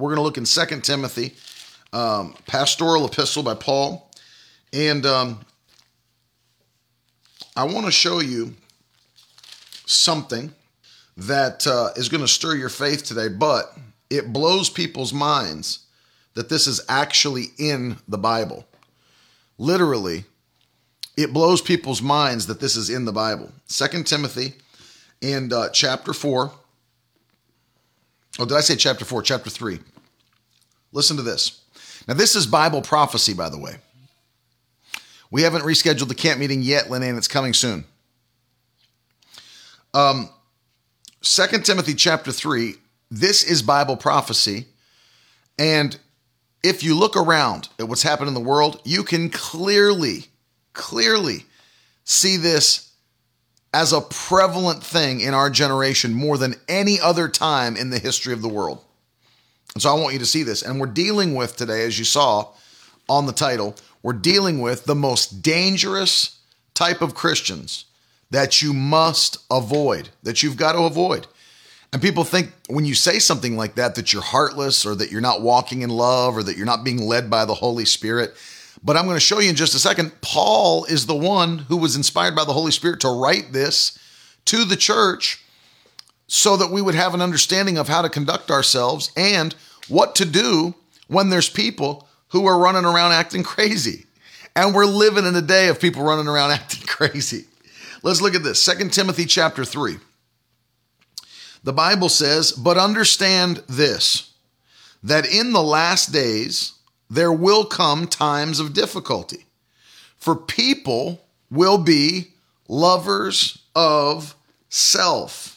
We're going to look in 2 Timothy, um, pastoral epistle by Paul. And um, I want to show you something that uh, is going to stir your faith today, but it blows people's minds that this is actually in the Bible. Literally, it blows people's minds that this is in the Bible. 2 Timothy and uh, chapter 4. Oh, did I say chapter 4? Chapter 3. Listen to this. Now, this is Bible prophecy, by the way. We haven't rescheduled the camp meeting yet, Lynn, it's coming soon. Um, 2 Timothy chapter 3, this is Bible prophecy. And if you look around at what's happened in the world, you can clearly, clearly see this as a prevalent thing in our generation more than any other time in the history of the world. And so I want you to see this. And we're dealing with today, as you saw on the title, we're dealing with the most dangerous type of Christians that you must avoid, that you've got to avoid. And people think when you say something like that, that you're heartless or that you're not walking in love or that you're not being led by the Holy Spirit. But I'm going to show you in just a second. Paul is the one who was inspired by the Holy Spirit to write this to the church so that we would have an understanding of how to conduct ourselves and what to do when there's people who are running around acting crazy. And we're living in a day of people running around acting crazy. Let's look at this. Second Timothy chapter 3. The Bible says, But understand this, that in the last days there will come times of difficulty. For people will be lovers of self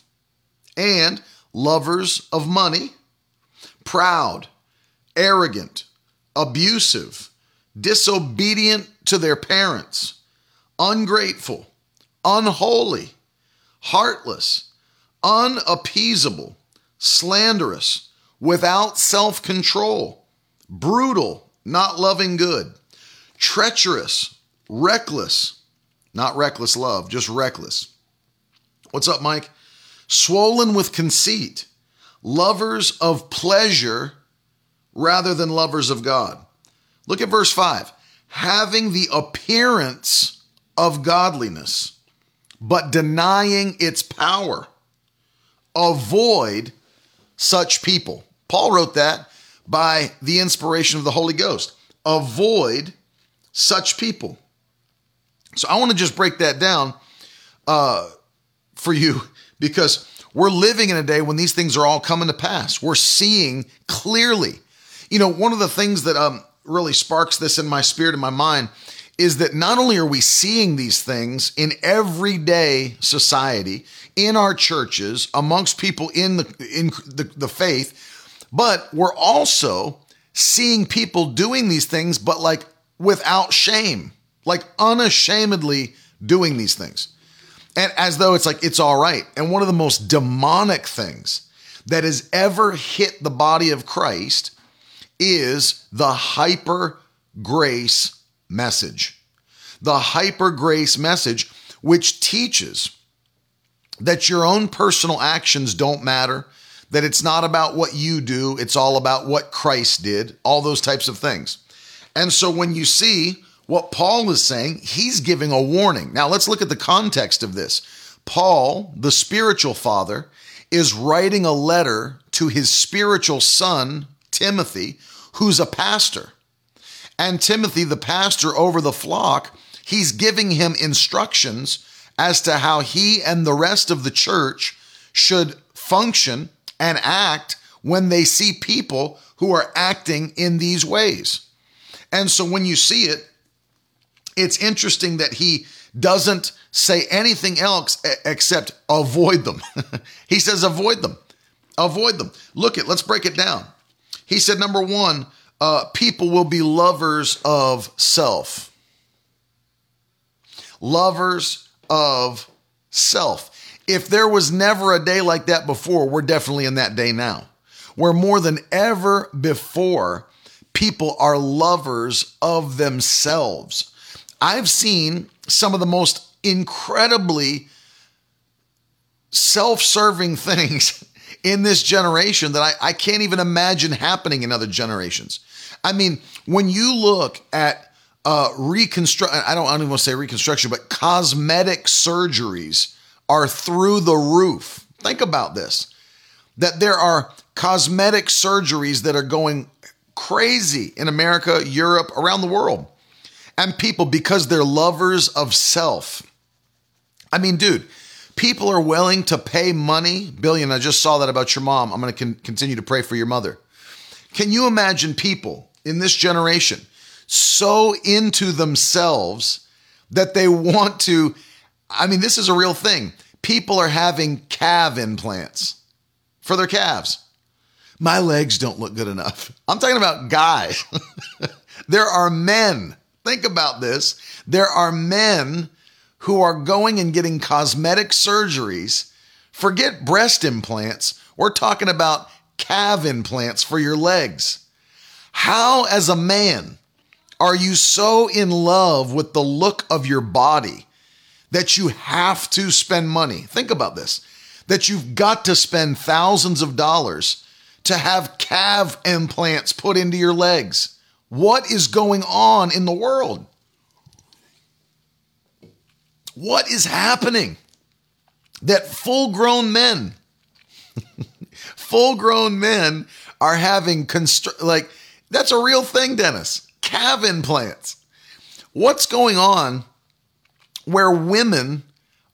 and lovers of money, proud, arrogant, abusive, disobedient to their parents, ungrateful, unholy, heartless, unappeasable, slanderous, without self control, brutal, not loving good, treacherous, reckless, not reckless love, just reckless. What's up, Mike? Swollen with conceit, lovers of pleasure rather than lovers of God. Look at verse 5 having the appearance of godliness, but denying its power. Avoid such people. Paul wrote that by the inspiration of the Holy Ghost. Avoid such people. So I want to just break that down uh, for you because we're living in a day when these things are all coming to pass. We're seeing clearly. You know, one of the things that um, really sparks this in my spirit and my mind is that not only are we seeing these things in everyday society, in our churches, amongst people in the in the, the faith, but we're also seeing people doing these things, but like without shame, like unashamedly doing these things. And as though it's like it's all right. And one of the most demonic things that has ever hit the body of Christ is the hyper grace message. The hyper grace message, which teaches that your own personal actions don't matter, that it's not about what you do, it's all about what Christ did, all those types of things. And so when you see what Paul is saying, he's giving a warning. Now let's look at the context of this. Paul, the spiritual father, is writing a letter to his spiritual son, Timothy, who's a pastor. And Timothy, the pastor over the flock, he's giving him instructions as to how he and the rest of the church should function and act when they see people who are acting in these ways. And so when you see it, it's interesting that he doesn't say anything else except avoid them. he says, avoid them. Avoid them. Look at, let's break it down. He said, number one, uh, people will be lovers of self. Lovers of self. If there was never a day like that before, we're definitely in that day now, where more than ever before, people are lovers of themselves. I've seen some of the most incredibly self serving things in this generation that I, I can't even imagine happening in other generations. I mean, when you look at uh, reconstruct, I don't, I don't even want to say reconstruction, but cosmetic surgeries are through the roof. Think about this that there are cosmetic surgeries that are going crazy in America, Europe, around the world. And people, because they're lovers of self. I mean, dude, people are willing to pay money. Billion, I just saw that about your mom. I'm going to con- continue to pray for your mother. Can you imagine people in this generation so into themselves that they want to? I mean, this is a real thing people are having calf implants for their calves. My legs don't look good enough. I'm talking about guys. there are men, think about this. There are men who are going and getting cosmetic surgeries. Forget breast implants. We're talking about calf implants for your legs. How, as a man, are you so in love with the look of your body that you have to spend money. Think about this that you've got to spend thousands of dollars to have calf implants put into your legs. What is going on in the world? What is happening? That full grown men, full grown men are having constr- like that's a real thing, Dennis. Calf implants. What's going on where women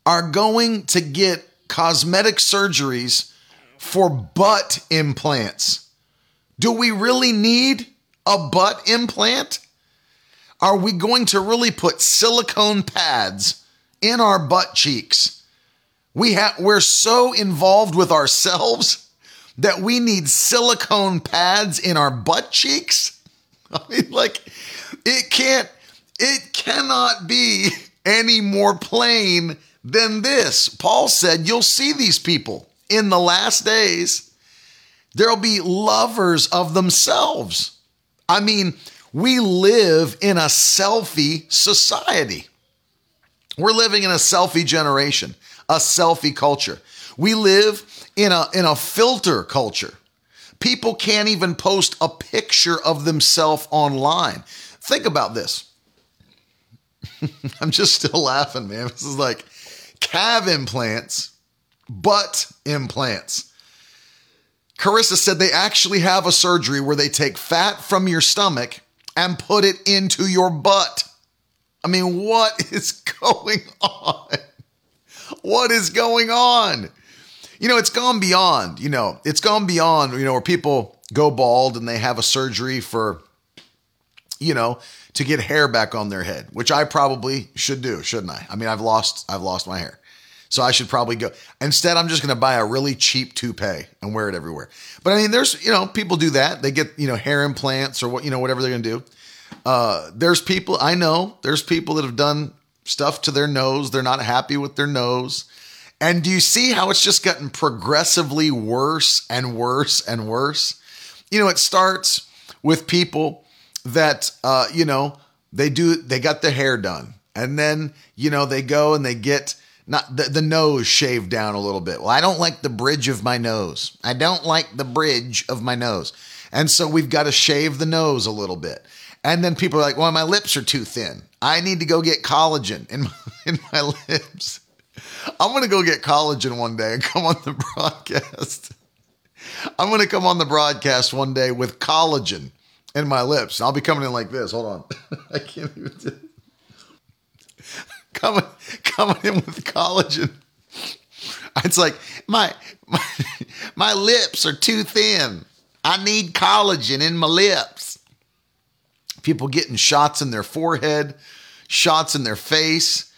are going to get cosmetic surgeries for butt implants. Do we really need a butt implant? Are we going to really put silicone pads in our butt cheeks? We have we're so involved with ourselves that we need silicone pads in our butt cheeks. I mean like it can't it cannot be any more plain than this. Paul said, You'll see these people in the last days. There'll be lovers of themselves. I mean, we live in a selfie society. We're living in a selfie generation, a selfie culture. We live in a, in a filter culture. People can't even post a picture of themselves online. Think about this. I'm just still laughing, man. This is like calf implants, butt implants. Carissa said they actually have a surgery where they take fat from your stomach and put it into your butt. I mean, what is going on? What is going on? You know, it's gone beyond, you know, it's gone beyond, you know, where people go bald and they have a surgery for, you know, to get hair back on their head, which I probably should do, shouldn't I? I mean, I've lost I've lost my hair. So I should probably go. Instead, I'm just going to buy a really cheap toupee and wear it everywhere. But I mean, there's, you know, people do that. They get, you know, hair implants or what, you know, whatever they're going to do. Uh, there's people, I know, there's people that have done stuff to their nose. They're not happy with their nose. And do you see how it's just gotten progressively worse and worse and worse? You know, it starts with people that uh, you know they do they got their hair done and then you know they go and they get not the, the nose shaved down a little bit. Well i don't like the bridge of my nose. I don't like the bridge of my nose. And so we've got to shave the nose a little bit. And then people are like well my lips are too thin. I need to go get collagen in my, in my lips. I'm going to go get collagen one day and come on the broadcast. I'm going to come on the broadcast one day with collagen in my lips. I'll be coming in like this. Hold on. I can't even do coming coming in with collagen. It's like my, my my lips are too thin. I need collagen in my lips. People getting shots in their forehead, shots in their face,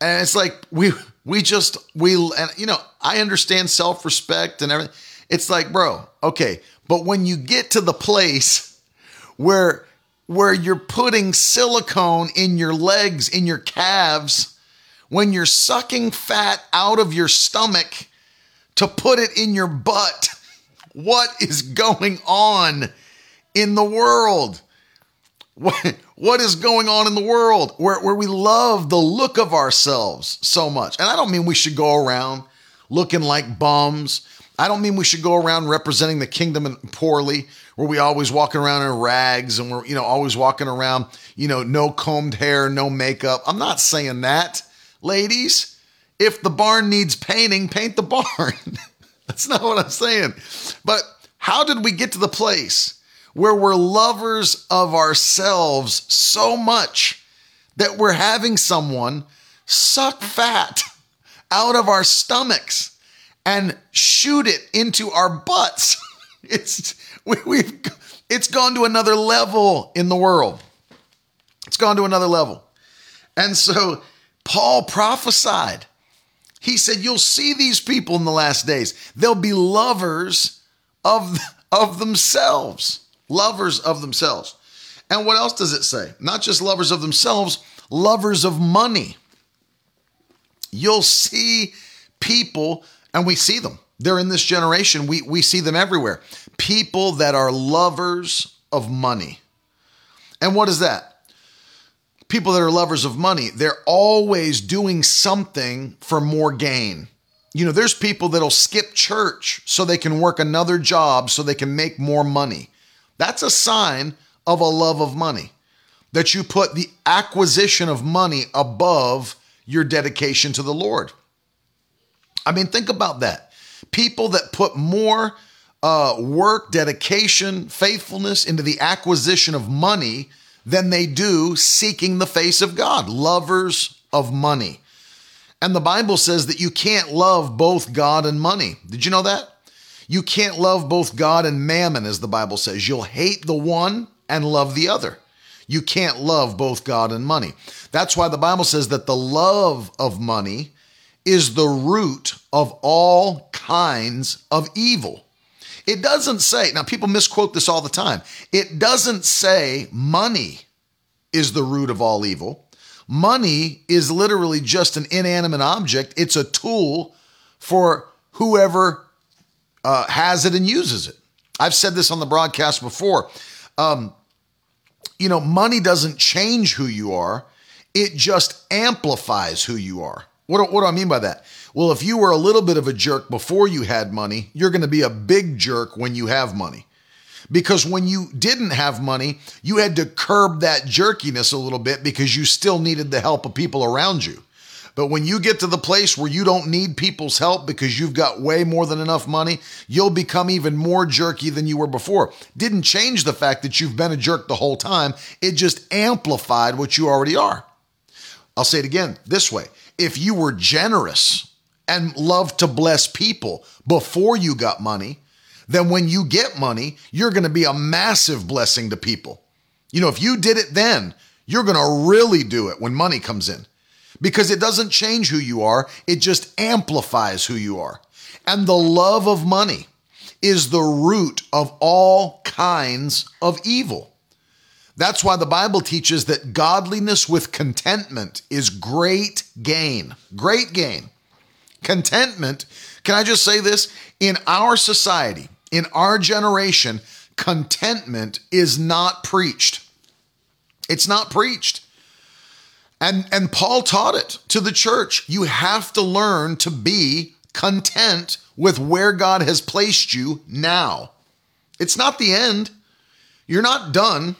and it's like we we just we and you know I understand self respect and everything. It's like, bro, okay, but when you get to the place where where you're putting silicone in your legs, in your calves, when you're sucking fat out of your stomach to put it in your butt. What is going on in the world? What, what is going on in the world where, where we love the look of ourselves so much? And I don't mean we should go around looking like bums. I don't mean we should go around representing the kingdom poorly, where we always walking around in rags and we're, you know, always walking around, you know, no combed hair, no makeup. I'm not saying that, ladies. If the barn needs painting, paint the barn. That's not what I'm saying. But how did we get to the place where we're lovers of ourselves so much that we're having someone suck fat out of our stomachs and shoot it into our butts. It's we, have it's gone to another level in the world. It's gone to another level. And so Paul prophesied. He said, You'll see these people in the last days. They'll be lovers of, of themselves. Lovers of themselves. And what else does it say? Not just lovers of themselves, lovers of money. You'll see people, and we see them. They're in this generation. We, we see them everywhere. People that are lovers of money. And what is that? People that are lovers of money, they're always doing something for more gain. You know, there's people that'll skip church so they can work another job so they can make more money. That's a sign of a love of money, that you put the acquisition of money above your dedication to the Lord. I mean, think about that. People that put more uh, work, dedication, faithfulness into the acquisition of money than they do seeking the face of God, lovers of money. And the Bible says that you can't love both God and money. Did you know that? You can't love both God and mammon, as the Bible says. You'll hate the one and love the other. You can't love both God and money. That's why the Bible says that the love of money is the root of all kinds of evil. It doesn't say, now people misquote this all the time. It doesn't say money is the root of all evil. Money is literally just an inanimate object, it's a tool for whoever uh, has it and uses it. I've said this on the broadcast before. Um, you know, money doesn't change who you are, it just amplifies who you are. What, what do I mean by that? Well, if you were a little bit of a jerk before you had money, you're going to be a big jerk when you have money. Because when you didn't have money, you had to curb that jerkiness a little bit because you still needed the help of people around you. But when you get to the place where you don't need people's help because you've got way more than enough money, you'll become even more jerky than you were before. Didn't change the fact that you've been a jerk the whole time, it just amplified what you already are. I'll say it again this way if you were generous and loved to bless people before you got money, then when you get money, you're going to be a massive blessing to people. You know, if you did it then, you're going to really do it when money comes in because it doesn't change who you are, it just amplifies who you are. And the love of money is the root of all kinds of evil. That's why the Bible teaches that godliness with contentment is great gain. Great gain. Contentment, can I just say this? In our society, in our generation, contentment is not preached. It's not preached. And, and Paul taught it to the church. You have to learn to be content with where God has placed you now. It's not the end. You're not done.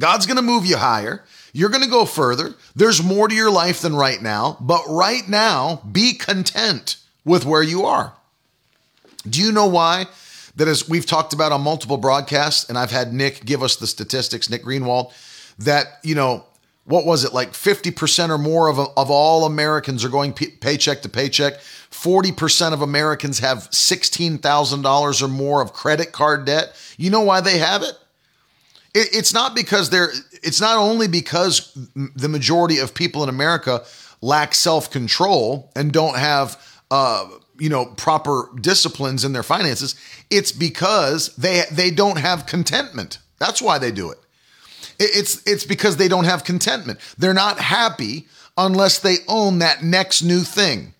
God's going to move you higher. You're going to go further. There's more to your life than right now. But right now, be content with where you are. Do you know why? That as we've talked about on multiple broadcasts, and I've had Nick give us the statistics, Nick Greenwald, that, you know, what was it like 50% or more of, of all Americans are going paycheck to paycheck. 40% of Americans have $16,000 or more of credit card debt. You know why they have it? It? It's not because they're, it's not only because the majority of people in America lack self control and don't have, uh, you know, proper disciplines in their finances. It's because they, they don't have contentment. That's why they do it. It's it's because they don't have contentment. They're not happy unless they own that next new thing.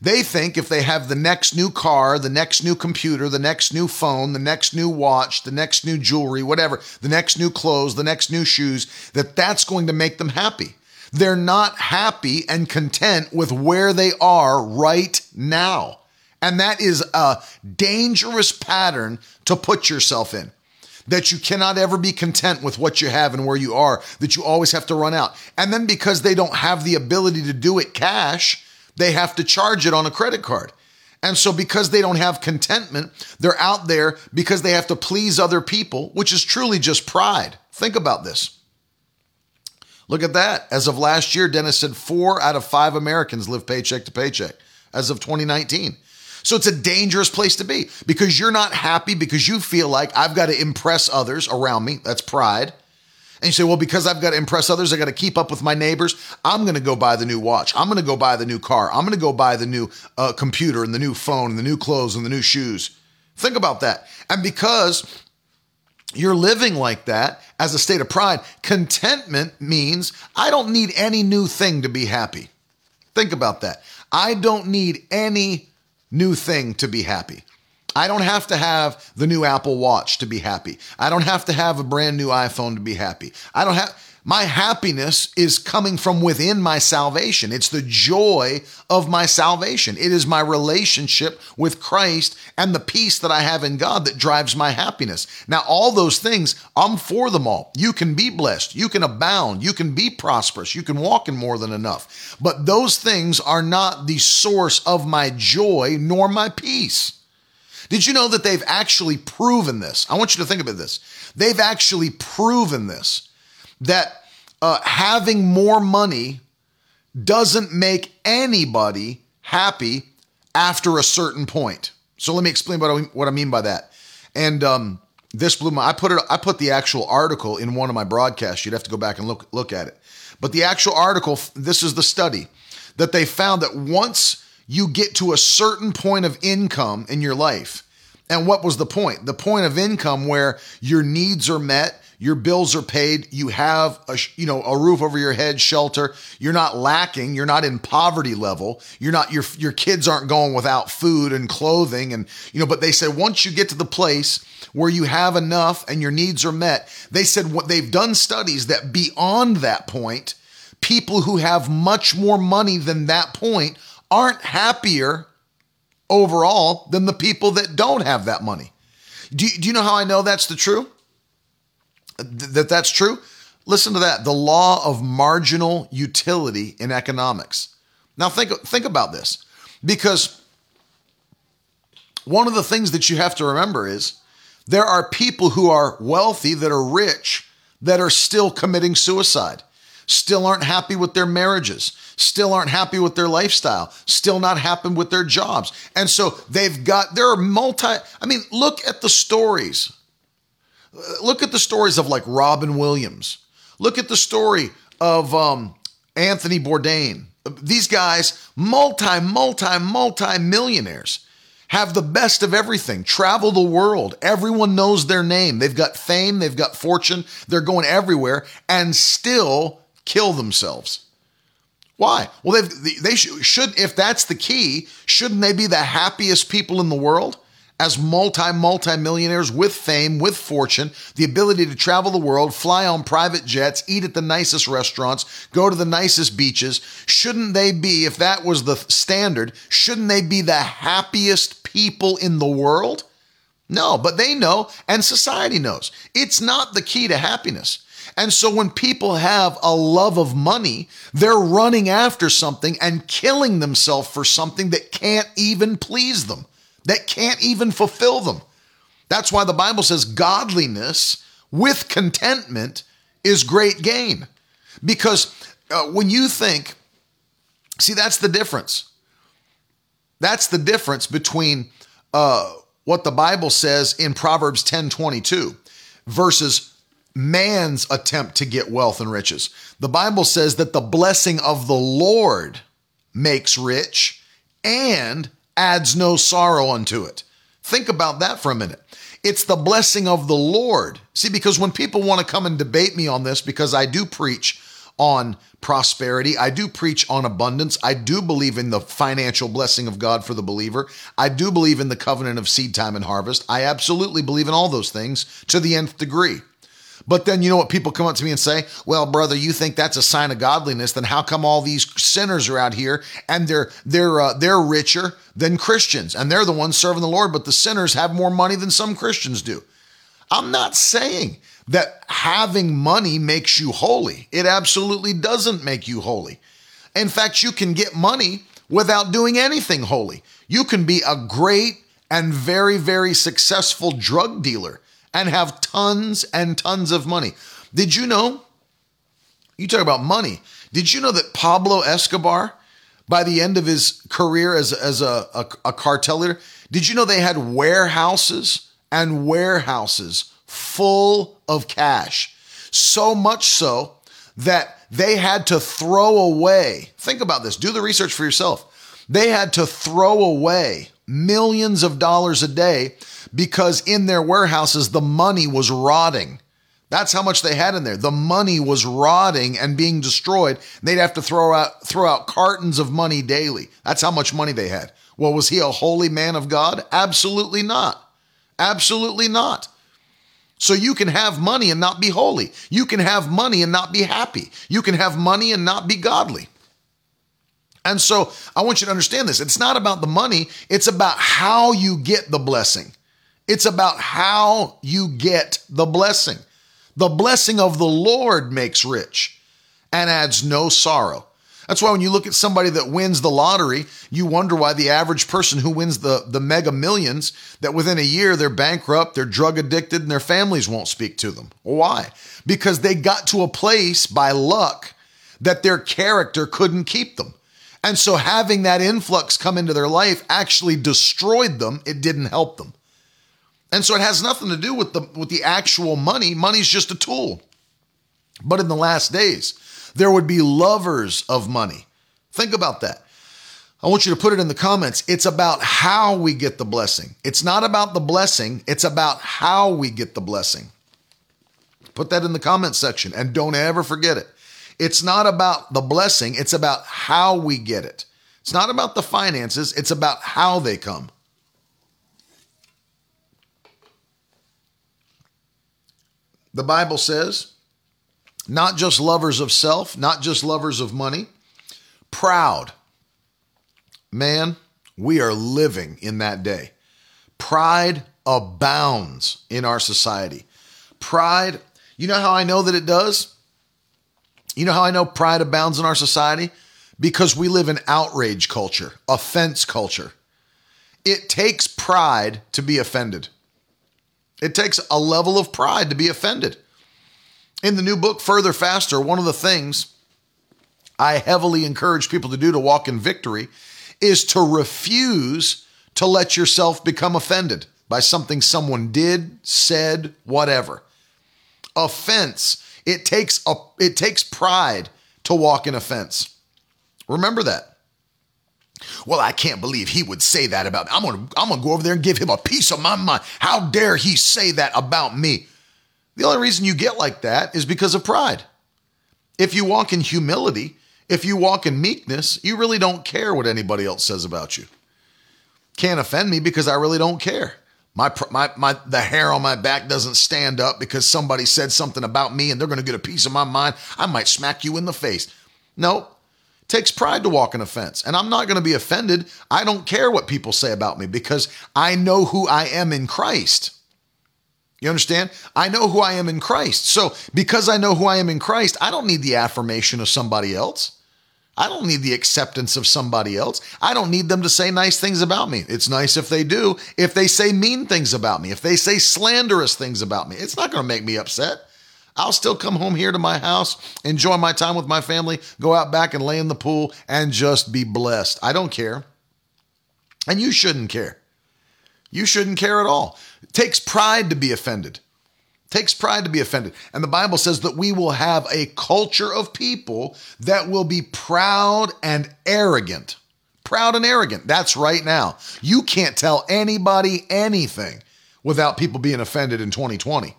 They think if they have the next new car, the next new computer, the next new phone, the next new watch, the next new jewelry, whatever, the next new clothes, the next new shoes, that that's going to make them happy. They're not happy and content with where they are right now. And that is a dangerous pattern to put yourself in. That you cannot ever be content with what you have and where you are, that you always have to run out. And then because they don't have the ability to do it cash, they have to charge it on a credit card. And so, because they don't have contentment, they're out there because they have to please other people, which is truly just pride. Think about this. Look at that. As of last year, Dennis said four out of five Americans live paycheck to paycheck as of 2019. So it's a dangerous place to be because you're not happy because you feel like I've got to impress others around me. That's pride. And you say, well, because I've got to impress others, I got to keep up with my neighbors. I'm going to go buy the new watch. I'm going to go buy the new car. I'm going to go buy the new uh, computer and the new phone and the new clothes and the new shoes. Think about that. And because you're living like that as a state of pride, contentment means I don't need any new thing to be happy. Think about that. I don't need any new thing to be happy. I don't have to have the new Apple Watch to be happy. I don't have to have a brand new iPhone to be happy. I don't have my happiness is coming from within my salvation. It's the joy of my salvation. It is my relationship with Christ and the peace that I have in God that drives my happiness. Now, all those things, I'm for them all. You can be blessed, you can abound, you can be prosperous, you can walk in more than enough. But those things are not the source of my joy nor my peace. Did you know that they've actually proven this? I want you to think about this. They've actually proven this that uh, having more money doesn't make anybody happy after a certain point. So let me explain what I, what I mean by that. And um, this blew my. I put it. I put the actual article in one of my broadcasts. You'd have to go back and look look at it. But the actual article. This is the study that they found that once you get to a certain point of income in your life. And what was the point? The point of income where your needs are met, your bills are paid, you have a you know a roof over your head, shelter, you're not lacking, you're not in poverty level, you're not your your kids aren't going without food and clothing and you know but they said once you get to the place where you have enough and your needs are met, they said what they've done studies that beyond that point, people who have much more money than that point aren't happier overall than the people that don't have that money. Do, do you know how I know that's the true? That that's true? Listen to that. The law of marginal utility in economics. Now think think about this because one of the things that you have to remember is there are people who are wealthy that are rich that are still committing suicide still aren't happy with their marriages, still aren't happy with their lifestyle, still not happy with their jobs. And so they've got, there are multi, I mean, look at the stories. Look at the stories of like Robin Williams. Look at the story of um, Anthony Bourdain. These guys, multi, multi, multi millionaires have the best of everything, travel the world. Everyone knows their name. They've got fame, they've got fortune, they're going everywhere, and still kill themselves. Why? Well, they should, if that's the key, shouldn't they be the happiest people in the world? As multi, multi millionaires with fame, with fortune, the ability to travel the world, fly on private jets, eat at the nicest restaurants, go to the nicest beaches, shouldn't they be, if that was the standard, shouldn't they be the happiest people in the world? No, but they know, and society knows. It's not the key to happiness. And so when people have a love of money, they're running after something and killing themselves for something that can't even please them, that can't even fulfill them. That's why the Bible says godliness with contentment is great gain. Because uh, when you think, see, that's the difference. That's the difference between uh, what the Bible says in Proverbs 10 22 versus man's attempt to get wealth and riches. The Bible says that the blessing of the Lord makes rich and adds no sorrow unto it. Think about that for a minute. It's the blessing of the Lord. See, because when people want to come and debate me on this, because I do preach on prosperity. I do preach on abundance. I do believe in the financial blessing of God for the believer. I do believe in the covenant of seed time and harvest. I absolutely believe in all those things to the nth degree. But then you know what people come up to me and say, "Well, brother, you think that's a sign of godliness? Then how come all these sinners are out here and they're they're uh, they're richer than Christians and they're the ones serving the Lord, but the sinners have more money than some Christians do?" I'm not saying that having money makes you holy. It absolutely doesn't make you holy. In fact, you can get money without doing anything holy. You can be a great and very, very successful drug dealer and have tons and tons of money. Did you know? You talk about money. Did you know that Pablo Escobar, by the end of his career as, as a, a, a cartel leader, did you know they had warehouses and warehouses full of cash. So much so that they had to throw away, think about this, do the research for yourself. They had to throw away millions of dollars a day because in their warehouses, the money was rotting. That's how much they had in there. The money was rotting and being destroyed. They'd have to throw out throw out cartons of money daily. That's how much money they had. Well, was he a holy man of God? Absolutely not. Absolutely not. So you can have money and not be holy. You can have money and not be happy. You can have money and not be godly. And so I want you to understand this. It's not about the money, it's about how you get the blessing. It's about how you get the blessing. The blessing of the Lord makes rich and adds no sorrow. That's why when you look at somebody that wins the lottery, you wonder why the average person who wins the, the mega millions, that within a year they're bankrupt, they're drug addicted, and their families won't speak to them. Why? Because they got to a place by luck that their character couldn't keep them. And so having that influx come into their life actually destroyed them. It didn't help them. And so it has nothing to do with the with the actual money. Money's just a tool. But in the last days, there would be lovers of money. Think about that. I want you to put it in the comments. It's about how we get the blessing. It's not about the blessing, it's about how we get the blessing. Put that in the comment section and don't ever forget it. It's not about the blessing, it's about how we get it. It's not about the finances, it's about how they come. The Bible says not just lovers of self, not just lovers of money, proud. Man, we are living in that day. Pride abounds in our society. Pride, you know how I know that it does? You know how I know pride abounds in our society? Because we live in outrage culture, offense culture. It takes pride to be offended. It takes a level of pride to be offended. In the new book, Further Faster, one of the things I heavily encourage people to do to walk in victory is to refuse to let yourself become offended by something someone did, said, whatever. Offense, it takes a, it takes pride to walk in offense. Remember that. Well, I can't believe he would say that about me. I'm gonna I'm gonna go over there and give him a piece of my mind. How dare he say that about me? The only reason you get like that is because of pride. If you walk in humility, if you walk in meekness, you really don't care what anybody else says about you. Can't offend me because I really don't care. My, my, my, the hair on my back doesn't stand up because somebody said something about me and they're going to get a piece of my mind. I might smack you in the face. No, takes pride to walk in offense. And I'm not going to be offended. I don't care what people say about me because I know who I am in Christ. You understand? I know who I am in Christ. So, because I know who I am in Christ, I don't need the affirmation of somebody else. I don't need the acceptance of somebody else. I don't need them to say nice things about me. It's nice if they do. If they say mean things about me, if they say slanderous things about me, it's not going to make me upset. I'll still come home here to my house, enjoy my time with my family, go out back and lay in the pool and just be blessed. I don't care. And you shouldn't care. You shouldn't care at all. It takes pride to be offended. It takes pride to be offended. And the Bible says that we will have a culture of people that will be proud and arrogant. Proud and arrogant. That's right now. You can't tell anybody anything without people being offended in 2020.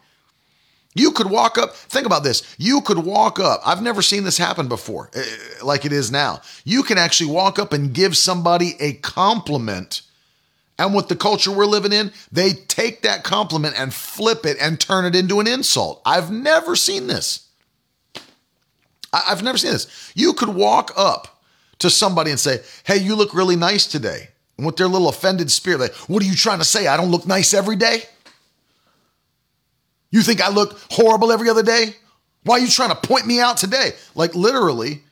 You could walk up, think about this. You could walk up. I've never seen this happen before, eh, like it is now. You can actually walk up and give somebody a compliment. And with the culture we're living in, they take that compliment and flip it and turn it into an insult. I've never seen this. I've never seen this. You could walk up to somebody and say, Hey, you look really nice today. And with their little offended spirit, like, What are you trying to say? I don't look nice every day? You think I look horrible every other day? Why are you trying to point me out today? Like, literally,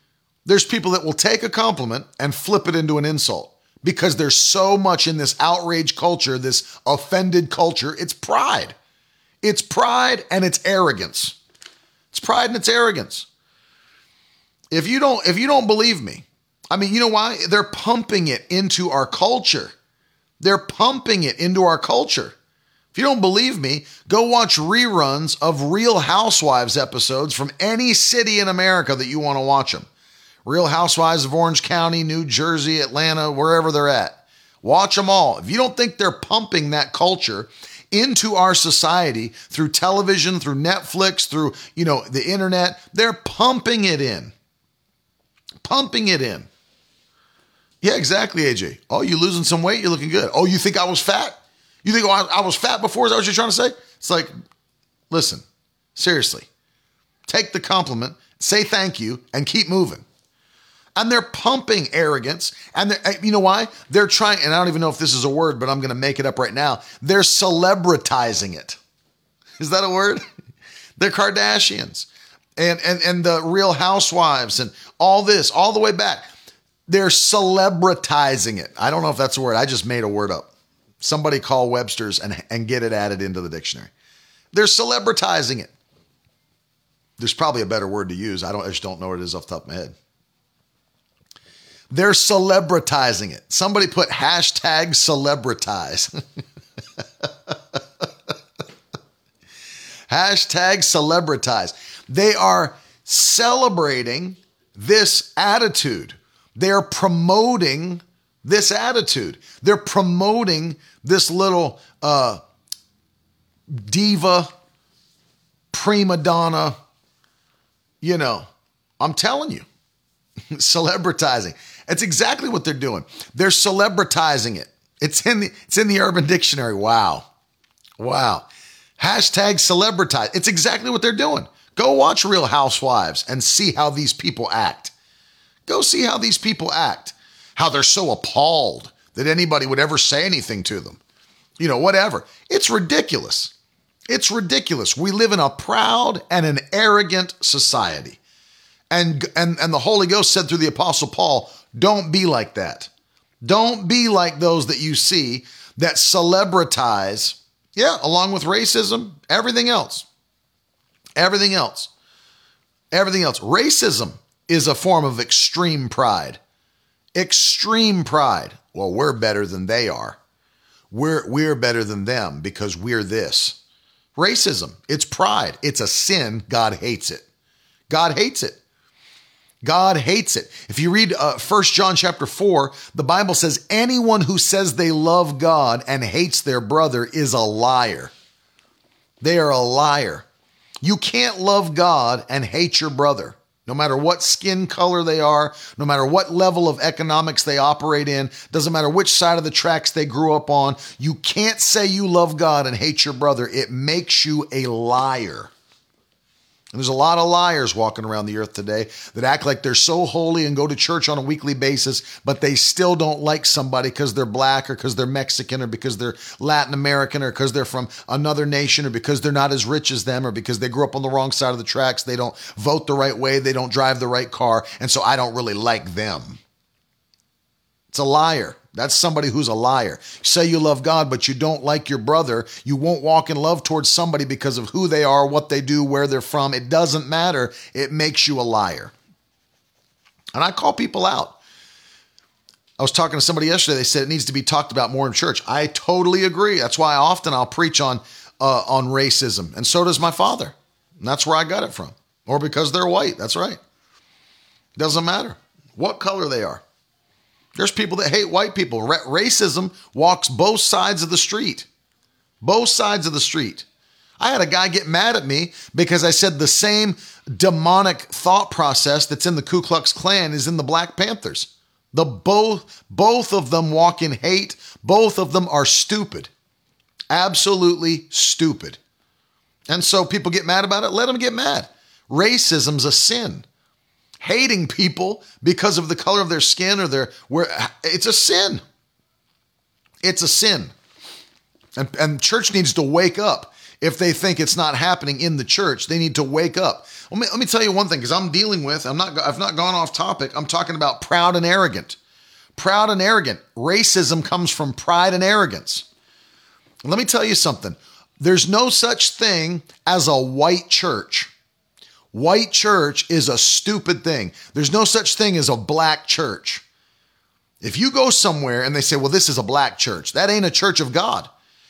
there's people that will take a compliment and flip it into an insult because there's so much in this outrage culture, this offended culture. It's pride. It's pride and it's arrogance. It's pride and it's arrogance. If you don't if you don't believe me, I mean, you know why? They're pumping it into our culture. They're pumping it into our culture. If you don't believe me, go watch reruns of Real Housewives episodes from any city in America that you want to watch them. Real Housewives of Orange County, New Jersey, Atlanta, wherever they're at. Watch them all. If you don't think they're pumping that culture into our society through television, through Netflix, through, you know, the internet, they're pumping it in. Pumping it in. Yeah, exactly, AJ. Oh, you losing some weight? You're looking good. Oh, you think I was fat? You think oh, I, I was fat before? Is that what you're trying to say? It's like, listen, seriously, take the compliment, say thank you, and keep moving. And they're pumping arrogance. And you know why? They're trying, and I don't even know if this is a word, but I'm going to make it up right now. They're celebritizing it. Is that a word? they're Kardashians and, and, and the real housewives and all this, all the way back. They're celebritizing it. I don't know if that's a word. I just made a word up. Somebody call Webster's and, and get it added into the dictionary. They're celebritizing it. There's probably a better word to use. I don't I just don't know what it is off the top of my head. They're celebritizing it. Somebody put hashtag celebritize. hashtag celebritize. They are celebrating this attitude. They're promoting this attitude. They're promoting this little uh, diva, prima donna, you know, I'm telling you, celebritizing. It's exactly what they're doing. They're celebritizing it. It's in the it's in the Urban Dictionary. Wow. Wow. Hashtag celebritize. It's exactly what they're doing. Go watch Real Housewives and see how these people act. Go see how these people act how they're so appalled that anybody would ever say anything to them. You know, whatever. It's ridiculous. It's ridiculous. We live in a proud and an arrogant society. And, and, and the Holy Ghost said through the Apostle Paul, don't be like that. Don't be like those that you see that celebritize, yeah, along with racism, everything else. Everything else. Everything else. Racism is a form of extreme pride. Extreme pride. Well, we're better than they are. We're, we're better than them because we're this. Racism, it's pride. It's a sin. God hates it. God hates it. God hates it. If you read uh, 1 John chapter 4, the Bible says anyone who says they love God and hates their brother is a liar. They are a liar. You can't love God and hate your brother no matter what skin color they are, no matter what level of economics they operate in, doesn't matter which side of the tracks they grew up on, you can't say you love God and hate your brother. It makes you a liar. And there's a lot of liars walking around the earth today that act like they're so holy and go to church on a weekly basis, but they still don't like somebody because they're black or because they're Mexican or because they're Latin American or because they're from another nation or because they're not as rich as them or because they grew up on the wrong side of the tracks. They don't vote the right way. They don't drive the right car. And so I don't really like them. It's a liar. That's somebody who's a liar. say you love God, but you don't like your brother. You won't walk in love towards somebody because of who they are, what they do, where they're from. It doesn't matter. It makes you a liar. And I call people out. I was talking to somebody yesterday. They said it needs to be talked about more in church. I totally agree. That's why often I'll preach on uh, on racism, and so does my father. And that's where I got it from, or because they're white. That's right. Doesn't matter what color they are. There's people that hate white people. racism walks both sides of the street. Both sides of the street. I had a guy get mad at me because I said the same demonic thought process that's in the Ku Klux Klan is in the Black Panthers. The both both of them walk in hate. Both of them are stupid. Absolutely stupid. And so people get mad about it. Let them get mad. Racism's a sin. Hating people because of the color of their skin or their where it's a sin. It's a sin. And, and church needs to wake up. If they think it's not happening in the church, they need to wake up. Let me, let me tell you one thing, because I'm dealing with, I'm not, I've not gone off topic. I'm talking about proud and arrogant. Proud and arrogant. Racism comes from pride and arrogance. Let me tell you something. There's no such thing as a white church. White church is a stupid thing. There's no such thing as a black church. If you go somewhere and they say, well, this is a black church, that ain't a church of God.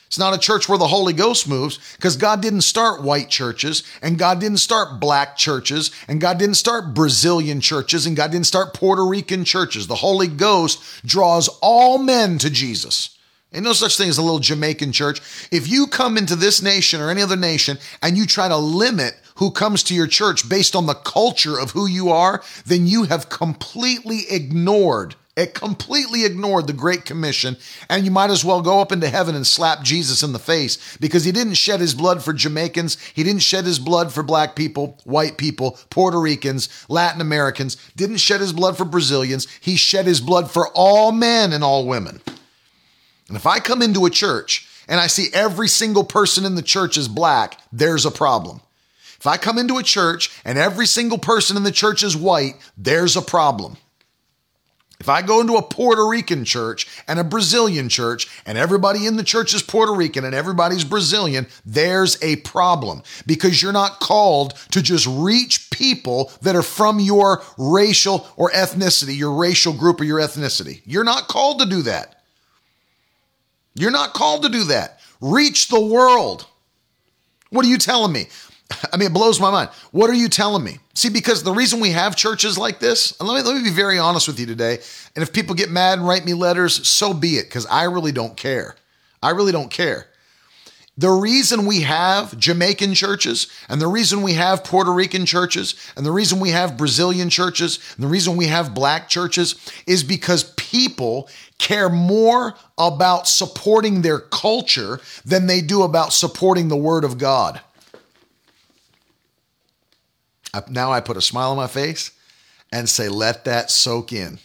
It's not a church where the Holy Ghost moves because God didn't start white churches and God didn't start black churches and God didn't start Brazilian churches and God didn't start Puerto Rican churches. The Holy Ghost draws all men to Jesus. Ain't no such thing as a little Jamaican church. If you come into this nation or any other nation and you try to limit who comes to your church based on the culture of who you are, then you have completely ignored it completely ignored the Great Commission, and you might as well go up into heaven and slap Jesus in the face because he didn't shed his blood for Jamaicans. He didn't shed his blood for black people, white people, Puerto Ricans, Latin Americans, didn't shed his blood for Brazilians. He shed his blood for all men and all women. And if I come into a church and I see every single person in the church is black, there's a problem. If I come into a church and every single person in the church is white, there's a problem. If I go into a Puerto Rican church and a Brazilian church and everybody in the church is Puerto Rican and everybody's Brazilian, there's a problem because you're not called to just reach people that are from your racial or ethnicity, your racial group or your ethnicity. You're not called to do that. You're not called to do that. Reach the world. What are you telling me? I mean, it blows my mind. What are you telling me? See, because the reason we have churches like this, and let me, let me be very honest with you today, and if people get mad and write me letters, so be it, because I really don't care. I really don't care. The reason we have Jamaican churches, and the reason we have Puerto Rican churches, and the reason we have Brazilian churches, and the reason we have black churches is because people care more about supporting their culture than they do about supporting the Word of God. Now I put a smile on my face and say, let that soak in.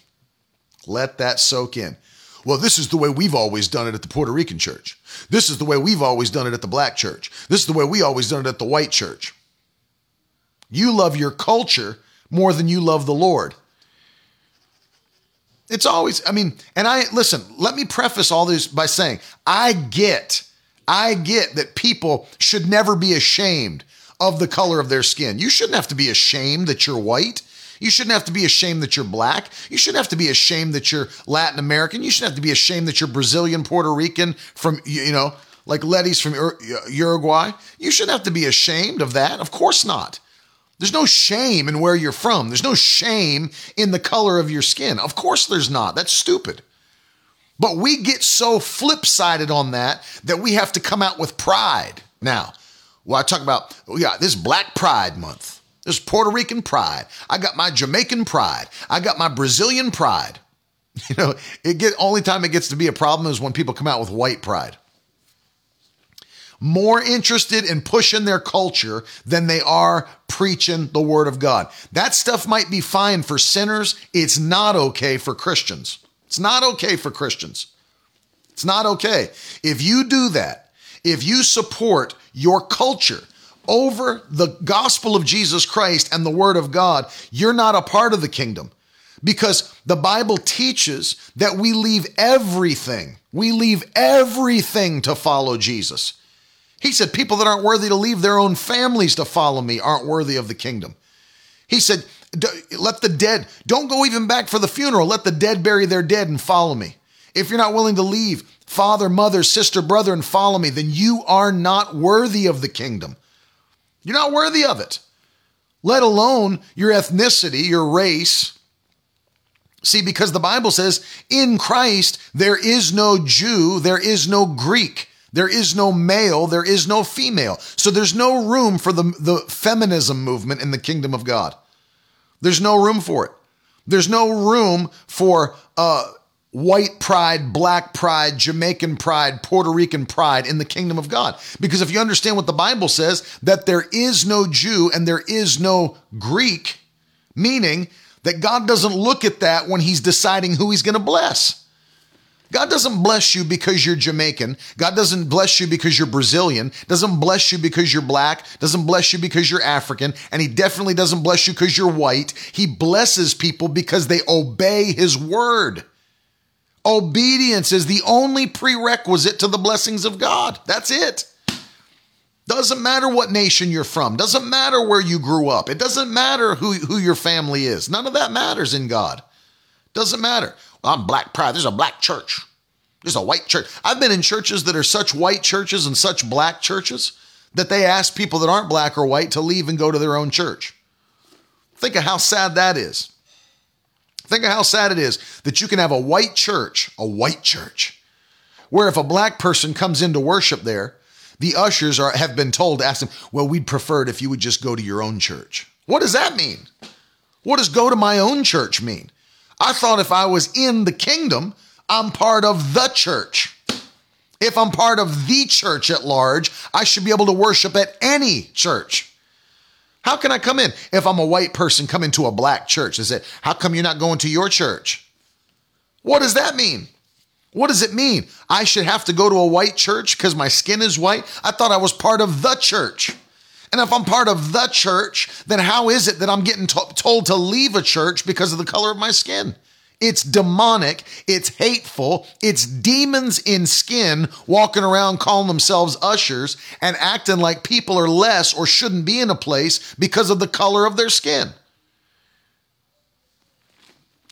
Let that soak in. Well, this is the way we've always done it at the Puerto Rican church. This is the way we've always done it at the black church. This is the way we always done it at the white church. You love your culture more than you love the Lord. It's always, I mean, and I, listen, let me preface all this by saying, I get, I get that people should never be ashamed of the color of their skin. You shouldn't have to be ashamed that you're white. You shouldn't have to be ashamed that you're black. You shouldn't have to be ashamed that you're Latin American. You shouldn't have to be ashamed that you're Brazilian, Puerto Rican, from, you know, like Letty's from Uruguay. You shouldn't have to be ashamed of that. Of course not. There's no shame in where you're from. There's no shame in the color of your skin. Of course there's not. That's stupid. But we get so flip sided on that that we have to come out with pride. Now, well, I talk about, oh yeah, this Black Pride Month. This Puerto Rican pride. I got my Jamaican pride. I got my Brazilian pride. You know, it get only time it gets to be a problem is when people come out with white pride. More interested in pushing their culture than they are preaching the word of God. That stuff might be fine for sinners. It's not okay for Christians. It's not okay for Christians. It's not okay. If you do that, if you support your culture over the gospel of Jesus Christ and the word of God, you're not a part of the kingdom because the Bible teaches that we leave everything. We leave everything to follow Jesus. He said, People that aren't worthy to leave their own families to follow me aren't worthy of the kingdom. He said, Let the dead, don't go even back for the funeral. Let the dead bury their dead and follow me. If you're not willing to leave father, mother, sister, brother, and follow me, then you are not worthy of the kingdom. You're not worthy of it, let alone your ethnicity, your race. See, because the Bible says, in Christ, there is no Jew, there is no Greek, There is no male, there is no female. So there's no room for the, the feminism movement in the kingdom of God. There's no room for it. There's no room for uh, white pride, black pride, Jamaican pride, Puerto Rican pride in the kingdom of God. Because if you understand what the Bible says, that there is no Jew and there is no Greek, meaning that God doesn't look at that when he's deciding who he's going to bless. God doesn't bless you because you're Jamaican. God doesn't bless you because you're Brazilian. Doesn't bless you because you're black. Doesn't bless you because you're African. And he definitely doesn't bless you because you're white. He blesses people because they obey his word. Obedience is the only prerequisite to the blessings of God. That's it. Doesn't matter what nation you're from. Doesn't matter where you grew up. It doesn't matter who, who your family is. None of that matters in God. Doesn't matter. I'm black pride. There's a black church. There's a white church. I've been in churches that are such white churches and such black churches that they ask people that aren't black or white to leave and go to their own church. Think of how sad that is. Think of how sad it is that you can have a white church, a white church, where if a black person comes in to worship there, the ushers are, have been told to ask them, Well, we'd prefer it if you would just go to your own church. What does that mean? What does go to my own church mean? I thought if I was in the kingdom, I'm part of the church. If I'm part of the church at large, I should be able to worship at any church. How can I come in? If I'm a white person, come into a black church. They say, How come you're not going to your church? What does that mean? What does it mean? I should have to go to a white church because my skin is white? I thought I was part of the church. And if I'm part of the church, then how is it that I'm getting to- told to leave a church because of the color of my skin? It's demonic. It's hateful. It's demons in skin walking around calling themselves ushers and acting like people are less or shouldn't be in a place because of the color of their skin.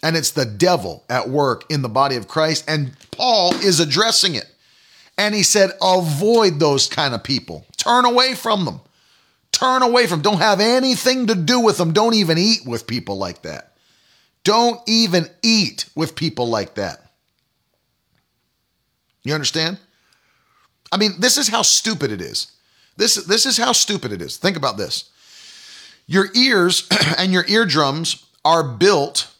And it's the devil at work in the body of Christ. And Paul is addressing it. And he said, avoid those kind of people, turn away from them. Turn away from, don't have anything to do with them. Don't even eat with people like that. Don't even eat with people like that. You understand? I mean, this is how stupid it is. This, this is how stupid it is. Think about this. Your ears and your eardrums are built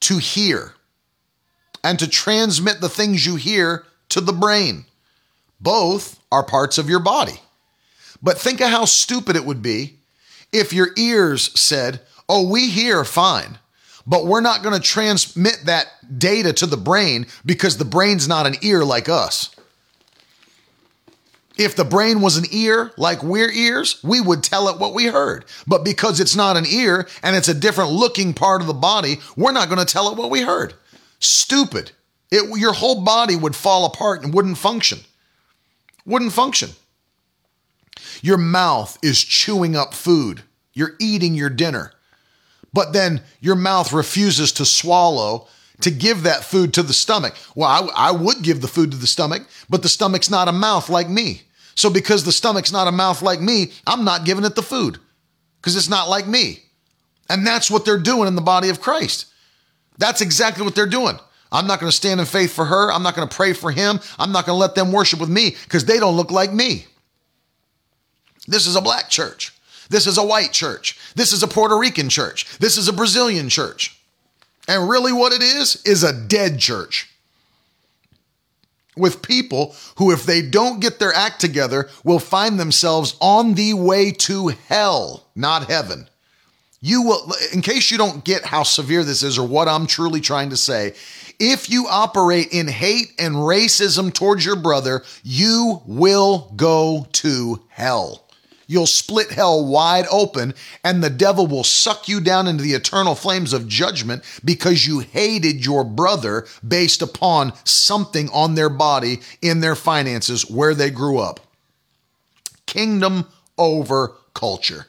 to hear and to transmit the things you hear to the brain. Both are parts of your body. But think of how stupid it would be if your ears said, Oh, we hear fine, but we're not going to transmit that data to the brain because the brain's not an ear like us. If the brain was an ear like we're ears, we would tell it what we heard. But because it's not an ear and it's a different looking part of the body, we're not going to tell it what we heard. Stupid. It, your whole body would fall apart and wouldn't function. Wouldn't function. Your mouth is chewing up food. You're eating your dinner. But then your mouth refuses to swallow to give that food to the stomach. Well, I, I, would give the food to the stomach, but the stomach's not a mouth like me. So because the stomach's not a mouth like me, I'm not giving it the food because it's not like me. And that's what they're doing in the body of Christ. That's exactly what they're doing. I'm not going to stand in faith for her. I'm not going to pray for him. I'm not going to let them worship with me because they don't look like me. This is a black church. This is a white church. This is a Puerto Rican church. This is a Brazilian church. And really, what it is, is a dead church with people who, if they don't get their act together, will find themselves on the way to hell, not heaven. You will, in case you don't get how severe this is or what I'm truly trying to say, if you operate in hate and racism towards your brother, you will go to hell you'll split hell wide open, and the devil will suck you down into the eternal flames of judgment because you hated your brother based upon something on their body, in their finances, where they grew up. Kingdom over culture.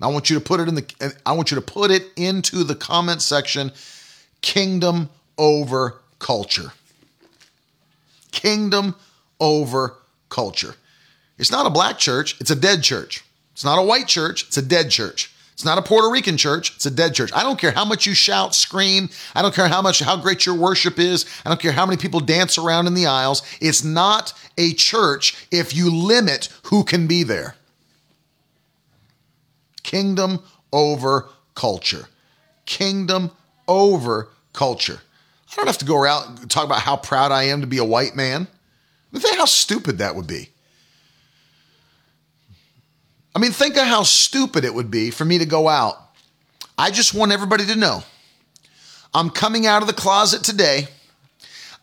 I want you to put it in the I want you to put it into the comment section. Kingdom over culture. Kingdom over culture. It's not a black church, it's a dead church. It's not a white church, it's a dead church. It's not a Puerto Rican church, it's a dead church. I don't care how much you shout, scream, I don't care how much how great your worship is, I don't care how many people dance around in the aisles. It's not a church if you limit who can be there. Kingdom over culture. Kingdom over culture. I don't have to go around and talk about how proud I am to be a white man. Think how stupid that would be. I mean, think of how stupid it would be for me to go out. I just want everybody to know I'm coming out of the closet today.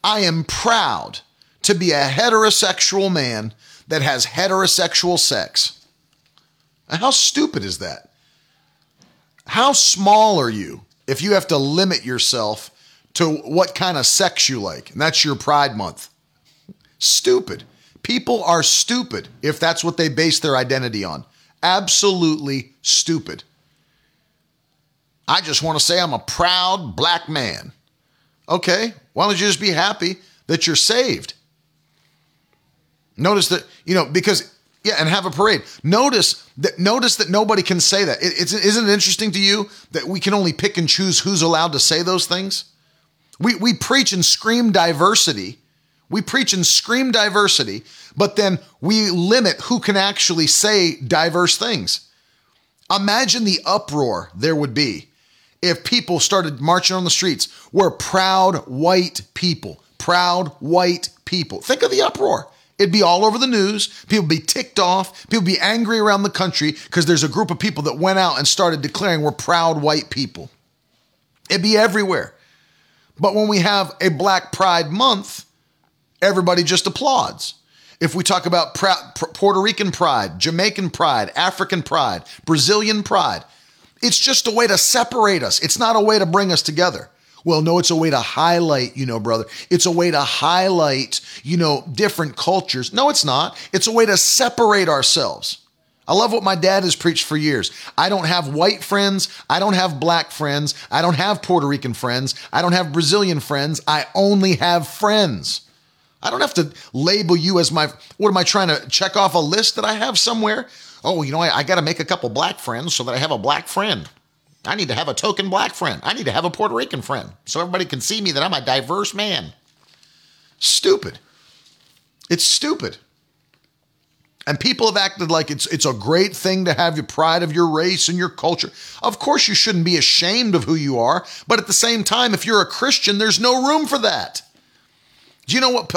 I am proud to be a heterosexual man that has heterosexual sex. How stupid is that? How small are you if you have to limit yourself to what kind of sex you like? And that's your Pride Month. Stupid. People are stupid if that's what they base their identity on. Absolutely stupid. I just want to say I'm a proud black man. Okay, why don't you just be happy that you're saved? Notice that, you know, because yeah, and have a parade. Notice that notice that nobody can say that. It, it's isn't it interesting to you that we can only pick and choose who's allowed to say those things? We we preach and scream diversity. We preach and scream diversity, but then we limit who can actually say diverse things. Imagine the uproar there would be if people started marching on the streets. We're proud white people, proud white people. Think of the uproar. It'd be all over the news. People be ticked off. People be angry around the country because there's a group of people that went out and started declaring we're proud white people. It'd be everywhere. But when we have a Black Pride Month, everybody just applauds. If we talk about Puerto Rican pride, Jamaican pride, African pride, Brazilian pride, it's just a way to separate us. It's not a way to bring us together. Well, no, it's a way to highlight, you know, brother. It's a way to highlight, you know, different cultures. No, it's not. It's a way to separate ourselves. I love what my dad has preached for years. I don't have white friends. I don't have black friends. I don't have Puerto Rican friends. I don't have Brazilian friends. I only have friends. I don't have to label you as my, what am I trying to check off a list that I have somewhere? Oh, you know, I, I got to make a couple black friends so that I have a black friend. I need to have a token black friend. I need to have a Puerto Rican friend so everybody can see me that I'm a diverse man. Stupid. It's stupid. And people have acted like it's it's a great thing to have your pride of your race and your culture. Of course you shouldn't be ashamed of who you are, but at the same time if you're a Christian there's no room for that. Do you know what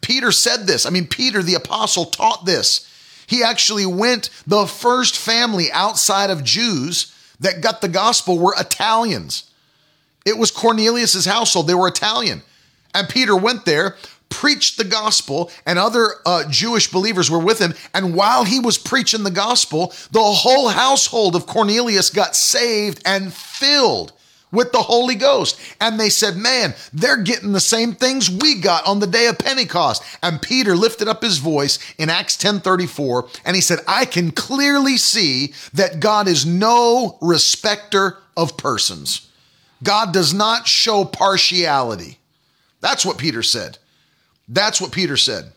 Peter said this? I mean Peter the apostle taught this. He actually went the first family outside of Jews that got the gospel were Italians. It was Cornelius's household. They were Italian. And Peter went there, preached the gospel, and other uh, Jewish believers were with him. And while he was preaching the gospel, the whole household of Cornelius got saved and filled with the Holy Ghost. And they said, Man, they're getting the same things we got on the day of Pentecost. And Peter lifted up his voice in Acts 10 34, and he said, I can clearly see that God is no respecter of persons. God does not show partiality. That's what Peter said. That's what Peter said.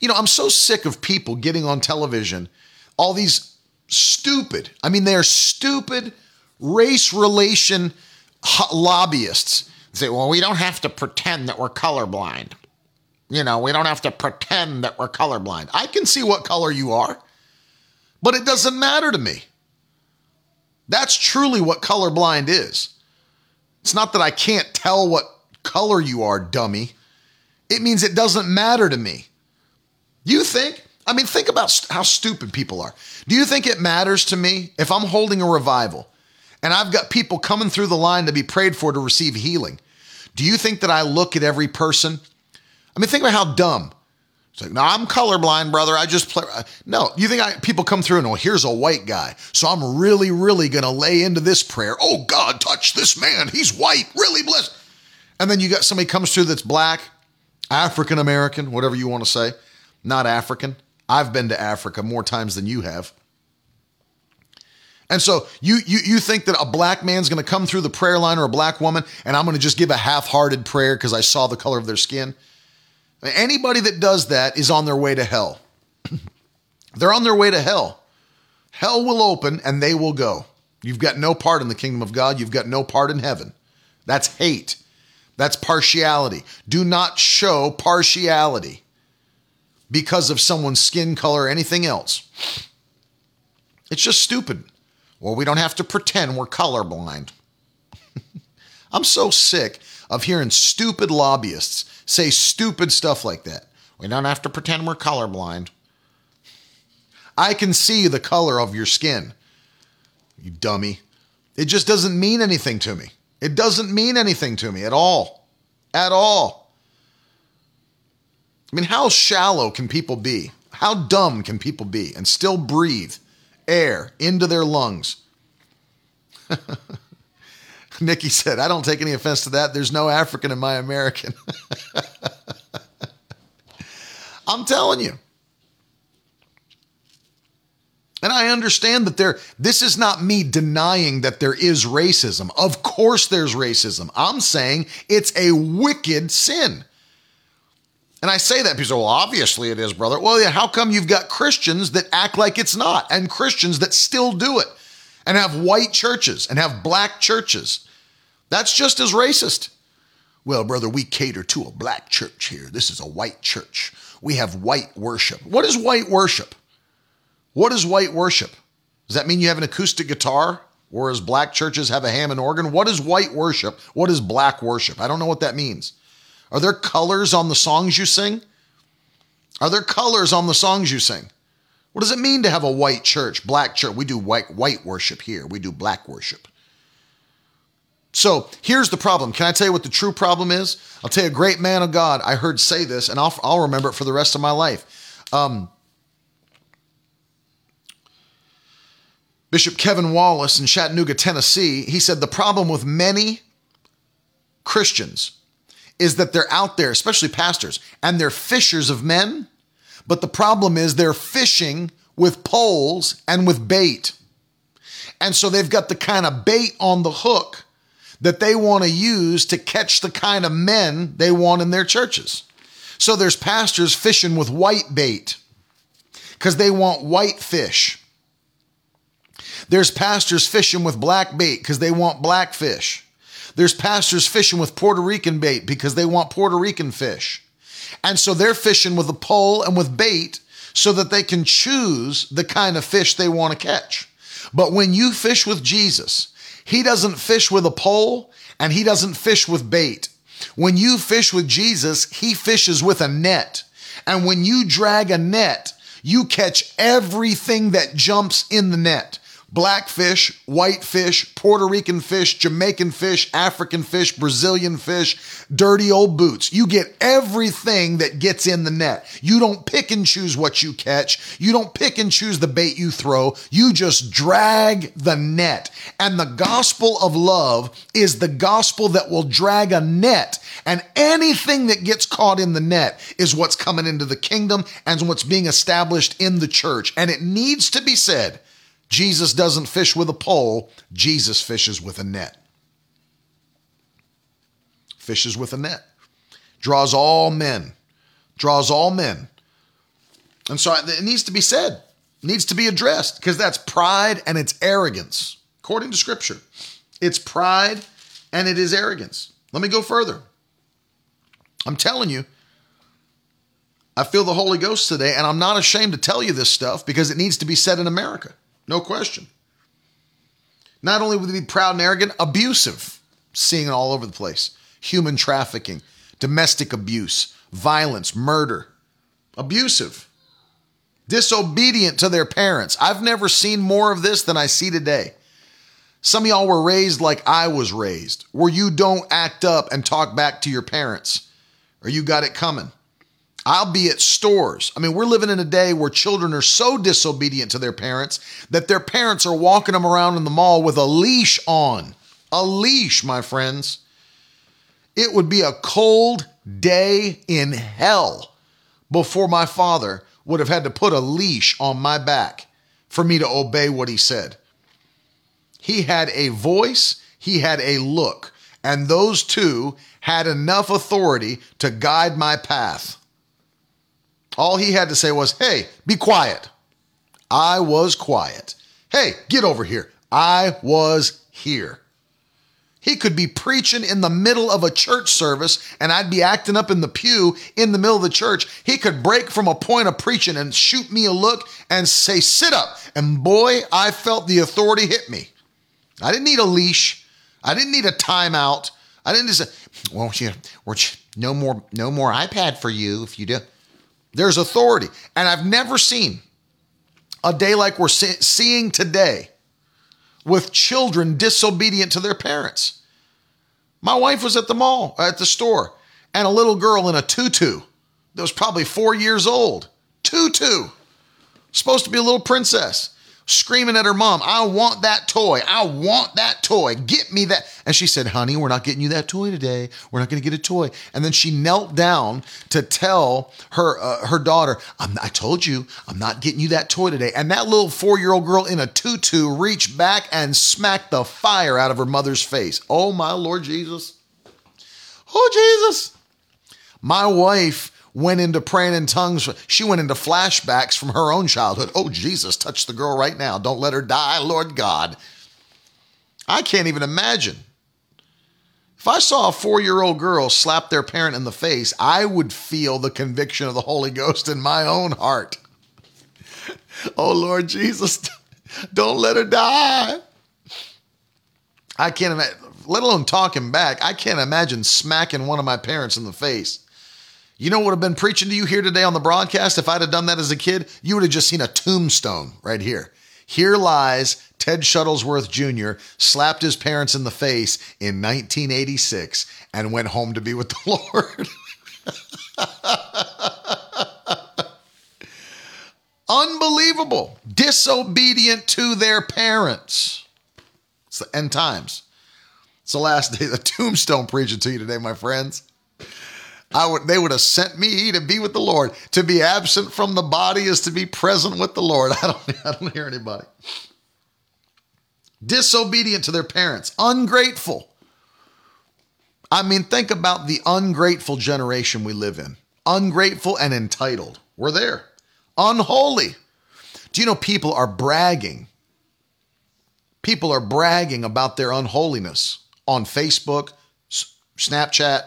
You know, I'm so sick of people getting on television, all these stupid, I mean, they are stupid race relation lobbyists say, well, we don't have to pretend that we're colorblind. You know, we don't have to pretend that we're colorblind. I can see what color you are, but it doesn't matter to me. That's truly what colorblind is. It's not that I can't tell what color you are, dummy. It means it doesn't matter to me. You think, I mean, think about how stupid people are. Do you think it matters to me if I'm holding a revival and I've got people coming through the line to be prayed for to receive healing. Do you think that I look at every person? I mean, think about how dumb. It's like, no, I'm colorblind, brother. I just play. Uh, no, you think I, people come through and, oh, here's a white guy. So I'm really, really going to lay into this prayer. Oh, God, touch this man. He's white, really blessed. And then you got somebody comes through that's black, African American, whatever you want to say, not African. I've been to Africa more times than you have. And so you you you think that a black man's going to come through the prayer line or a black woman and I'm going to just give a half-hearted prayer because I saw the color of their skin? Anybody that does that is on their way to hell. They're on their way to hell. Hell will open and they will go. You've got no part in the kingdom of God. You've got no part in heaven. That's hate. That's partiality. Do not show partiality because of someone's skin color or anything else. It's just stupid. Well, we don't have to pretend we're colorblind. I'm so sick of hearing stupid lobbyists say stupid stuff like that. We don't have to pretend we're colorblind. I can see the color of your skin, you dummy. It just doesn't mean anything to me. It doesn't mean anything to me at all. At all. I mean, how shallow can people be? How dumb can people be and still breathe air into their lungs? Nikki said, I don't take any offense to that. There's no African in my American. I'm telling you. And I understand that there this is not me denying that there is racism. Of course there's racism. I'm saying it's a wicked sin. And I say that because, well, obviously it is, brother. Well, yeah, how come you've got Christians that act like it's not and Christians that still do it and have white churches and have black churches? That's just as racist. Well, brother, we cater to a black church here. This is a white church. We have white worship. What is white worship? What is white worship? Does that mean you have an acoustic guitar? Whereas black churches have a Hammond organ? What is white worship? What is black worship? I don't know what that means. Are there colors on the songs you sing? Are there colors on the songs you sing? What does it mean to have a white church, black church? We do white white worship here. We do black worship. So here's the problem. Can I tell you what the true problem is? I'll tell you a great man of God I heard say this, and I'll, I'll remember it for the rest of my life. Um, Bishop Kevin Wallace in Chattanooga, Tennessee, he said the problem with many Christians is that they're out there, especially pastors, and they're fishers of men, but the problem is they're fishing with poles and with bait. And so they've got the kind of bait on the hook that they want to use to catch the kind of men they want in their churches. So there's pastors fishing with white bait because they want white fish. There's pastors fishing with black bait because they want black fish. There's pastors fishing with Puerto Rican bait because they want Puerto Rican fish. And so they're fishing with a pole and with bait so that they can choose the kind of fish they want to catch. But when you fish with Jesus, he doesn't fish with a pole and he doesn't fish with bait. When you fish with Jesus, he fishes with a net. And when you drag a net, you catch everything that jumps in the net black fish, white fish, Puerto Rican fish, Jamaican fish, African fish, Brazilian fish, dirty old boots. You get everything that gets in the net. You don't pick and choose what you catch. You don't pick and choose the bait you throw. You just drag the net. And the gospel of love is the gospel that will drag a net. And anything that gets caught in the net is what's coming into the kingdom and what's being established in the church. And it needs to be said Jesus doesn't fish with a pole, Jesus fishes with a net. Fishes with a net. Draws all men. Draws all men. And so it needs to be said, needs to be addressed because that's pride and it's arrogance. According to scripture, it's pride and it is arrogance. Let me go further. I'm telling you, I feel the Holy Ghost today, and I'm not ashamed to tell you this stuff because it needs to be said in America. No question. Not only would they be proud and arrogant, abusive, seeing it all over the place. Human trafficking, domestic abuse, violence, murder. Abusive. Disobedient to their parents. I've never seen more of this than I see today. Some of y'all were raised like I was raised, where you don't act up and talk back to your parents, or you got it coming. I'll be at stores. I mean, we're living in a day where children are so disobedient to their parents that their parents are walking them around in the mall with a leash on. A leash, my friends. It would be a cold day in hell before my father would have had to put a leash on my back for me to obey what he said. He had a voice, he had a look, and those two had enough authority to guide my path. All he had to say was, hey, be quiet. I was quiet. Hey, get over here. I was here. He could be preaching in the middle of a church service and I'd be acting up in the pew in the middle of the church. He could break from a point of preaching and shoot me a look and say, sit up. And boy, I felt the authority hit me. I didn't need a leash. I didn't need a timeout. I didn't just say, well, you, no more, no more iPad for you if you do. There's authority. And I've never seen a day like we're seeing today with children disobedient to their parents. My wife was at the mall, at the store, and a little girl in a tutu that was probably four years old. Tutu. Supposed to be a little princess screaming at her mom, I want that toy. I want that toy. Get me that. And she said, Honey, we're not getting you that toy today. We're not going to get a toy. And then she knelt down to tell her uh, her daughter, I told you, I'm not getting you that toy today. And that little four year old girl in a tutu reached back and smacked the fire out of her mother's face. Oh, my Lord Jesus. Oh, Jesus. My wife went into praying in tongues. She went into flashbacks from her own childhood. Oh, Jesus, touch the girl right now. Don't let her die, Lord God. I can't even imagine. If I saw a four year old girl slap their parent in the face, I would feel the conviction of the Holy Ghost in my own heart. oh, Lord Jesus, don't let her die. I can't imagine, let alone talking back, I can't imagine smacking one of my parents in the face. You know what have been preaching to you here today on the broadcast if I'd have done that as a kid? You would have just seen a tombstone right here. Here lies Ted Shuttlesworth Jr., slapped his parents in the face in 1986 and went home to be with the Lord. Unbelievable. Disobedient to their parents. It's the end times. It's the last day, the tombstone preaching to you today, my friends. I would they would have sent me to be with the Lord. To be absent from the body is to be present with the Lord. I don't I don't hear anybody. Disobedient to their parents, ungrateful. I mean, think about the ungrateful generation we live in. Ungrateful and entitled. We're there. Unholy. Do you know people are bragging? People are bragging about their unholiness on Facebook, Snapchat,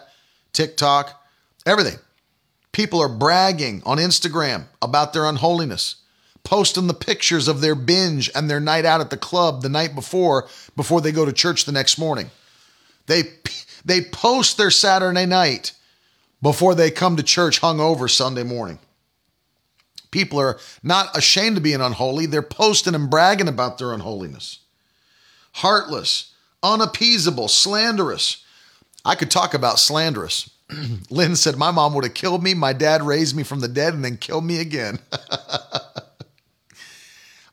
TikTok, Everything. People are bragging on Instagram about their unholiness, posting the pictures of their binge and their night out at the club the night before before they go to church the next morning. They they post their Saturday night before they come to church hungover Sunday morning. People are not ashamed of being unholy, they're posting and bragging about their unholiness. Heartless, unappeasable, slanderous. I could talk about slanderous. Lynn said, My mom would have killed me. My dad raised me from the dead and then killed me again.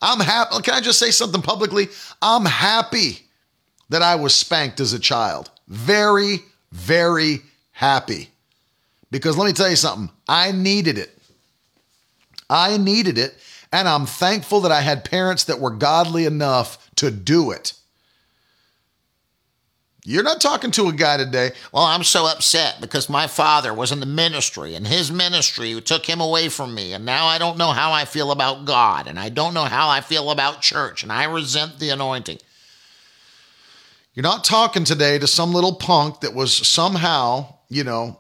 I'm happy. Can I just say something publicly? I'm happy that I was spanked as a child. Very, very happy. Because let me tell you something, I needed it. I needed it. And I'm thankful that I had parents that were godly enough to do it. You're not talking to a guy today. Well, I'm so upset because my father was in the ministry and his ministry took him away from me. And now I don't know how I feel about God and I don't know how I feel about church and I resent the anointing. You're not talking today to some little punk that was somehow, you know,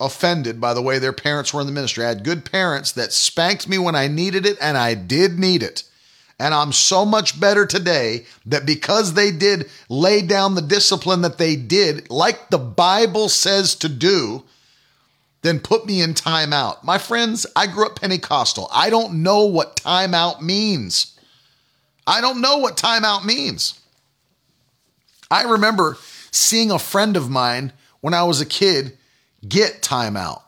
offended by the way their parents were in the ministry. I had good parents that spanked me when I needed it and I did need it. And I'm so much better today that because they did lay down the discipline that they did, like the Bible says to do, then put me in timeout. My friends, I grew up Pentecostal. I don't know what timeout means. I don't know what timeout means. I remember seeing a friend of mine when I was a kid get timeout.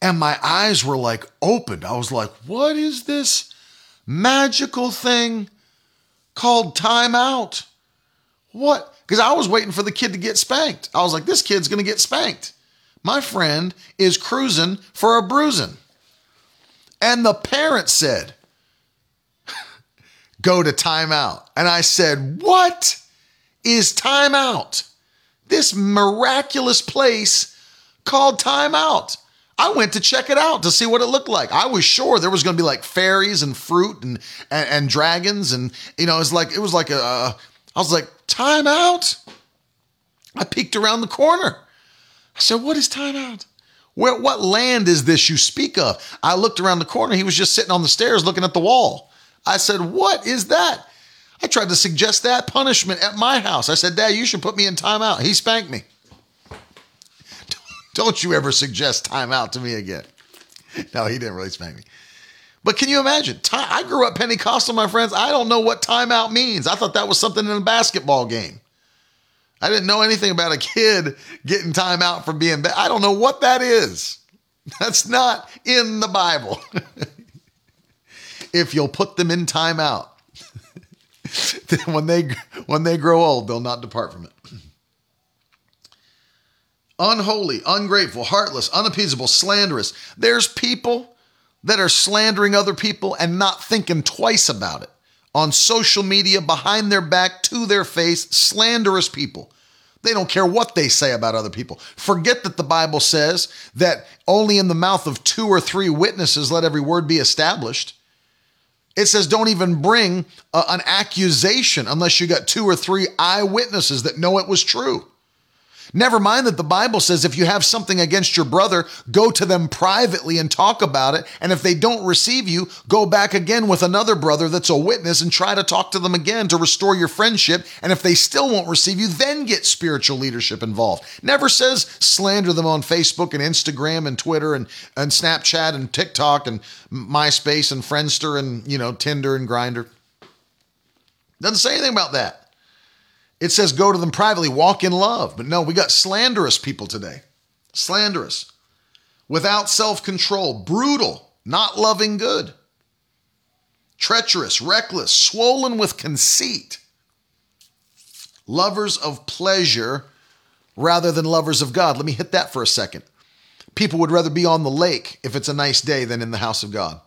And my eyes were like opened. I was like, what is this? Magical thing called timeout. What? Because I was waiting for the kid to get spanked. I was like, this kid's going to get spanked. My friend is cruising for a bruising. And the parent said, go to timeout. And I said, what is timeout? This miraculous place called timeout. I went to check it out to see what it looked like. I was sure there was going to be like fairies and fruit and, and, and dragons. And, you know, it was like, it was like a, I was like, time out. I peeked around the corner. I said, what is time out? Where, what land is this you speak of? I looked around the corner. He was just sitting on the stairs looking at the wall. I said, what is that? I tried to suggest that punishment at my house. I said, Dad, you should put me in timeout. He spanked me. Don't you ever suggest timeout to me again. No, he didn't really spank me. But can you imagine? I grew up Pentecostal, my friends. I don't know what timeout means. I thought that was something in a basketball game. I didn't know anything about a kid getting timeout from being bad. I don't know what that is. That's not in the Bible. if you'll put them in timeout, then when they when they grow old, they'll not depart from it. Unholy, ungrateful, heartless, unappeasable, slanderous. There's people that are slandering other people and not thinking twice about it. On social media, behind their back, to their face, slanderous people. They don't care what they say about other people. Forget that the Bible says that only in the mouth of two or three witnesses let every word be established. It says don't even bring uh, an accusation unless you got two or three eyewitnesses that know it was true. Never mind that the Bible says if you have something against your brother, go to them privately and talk about it. And if they don't receive you, go back again with another brother that's a witness and try to talk to them again to restore your friendship. And if they still won't receive you, then get spiritual leadership involved. Never says slander them on Facebook and Instagram and Twitter and, and Snapchat and TikTok and MySpace and Friendster and, you know, Tinder and Grindr. Doesn't say anything about that. It says go to them privately, walk in love. But no, we got slanderous people today. Slanderous. Without self control, brutal, not loving good. Treacherous, reckless, swollen with conceit. Lovers of pleasure rather than lovers of God. Let me hit that for a second. People would rather be on the lake if it's a nice day than in the house of God.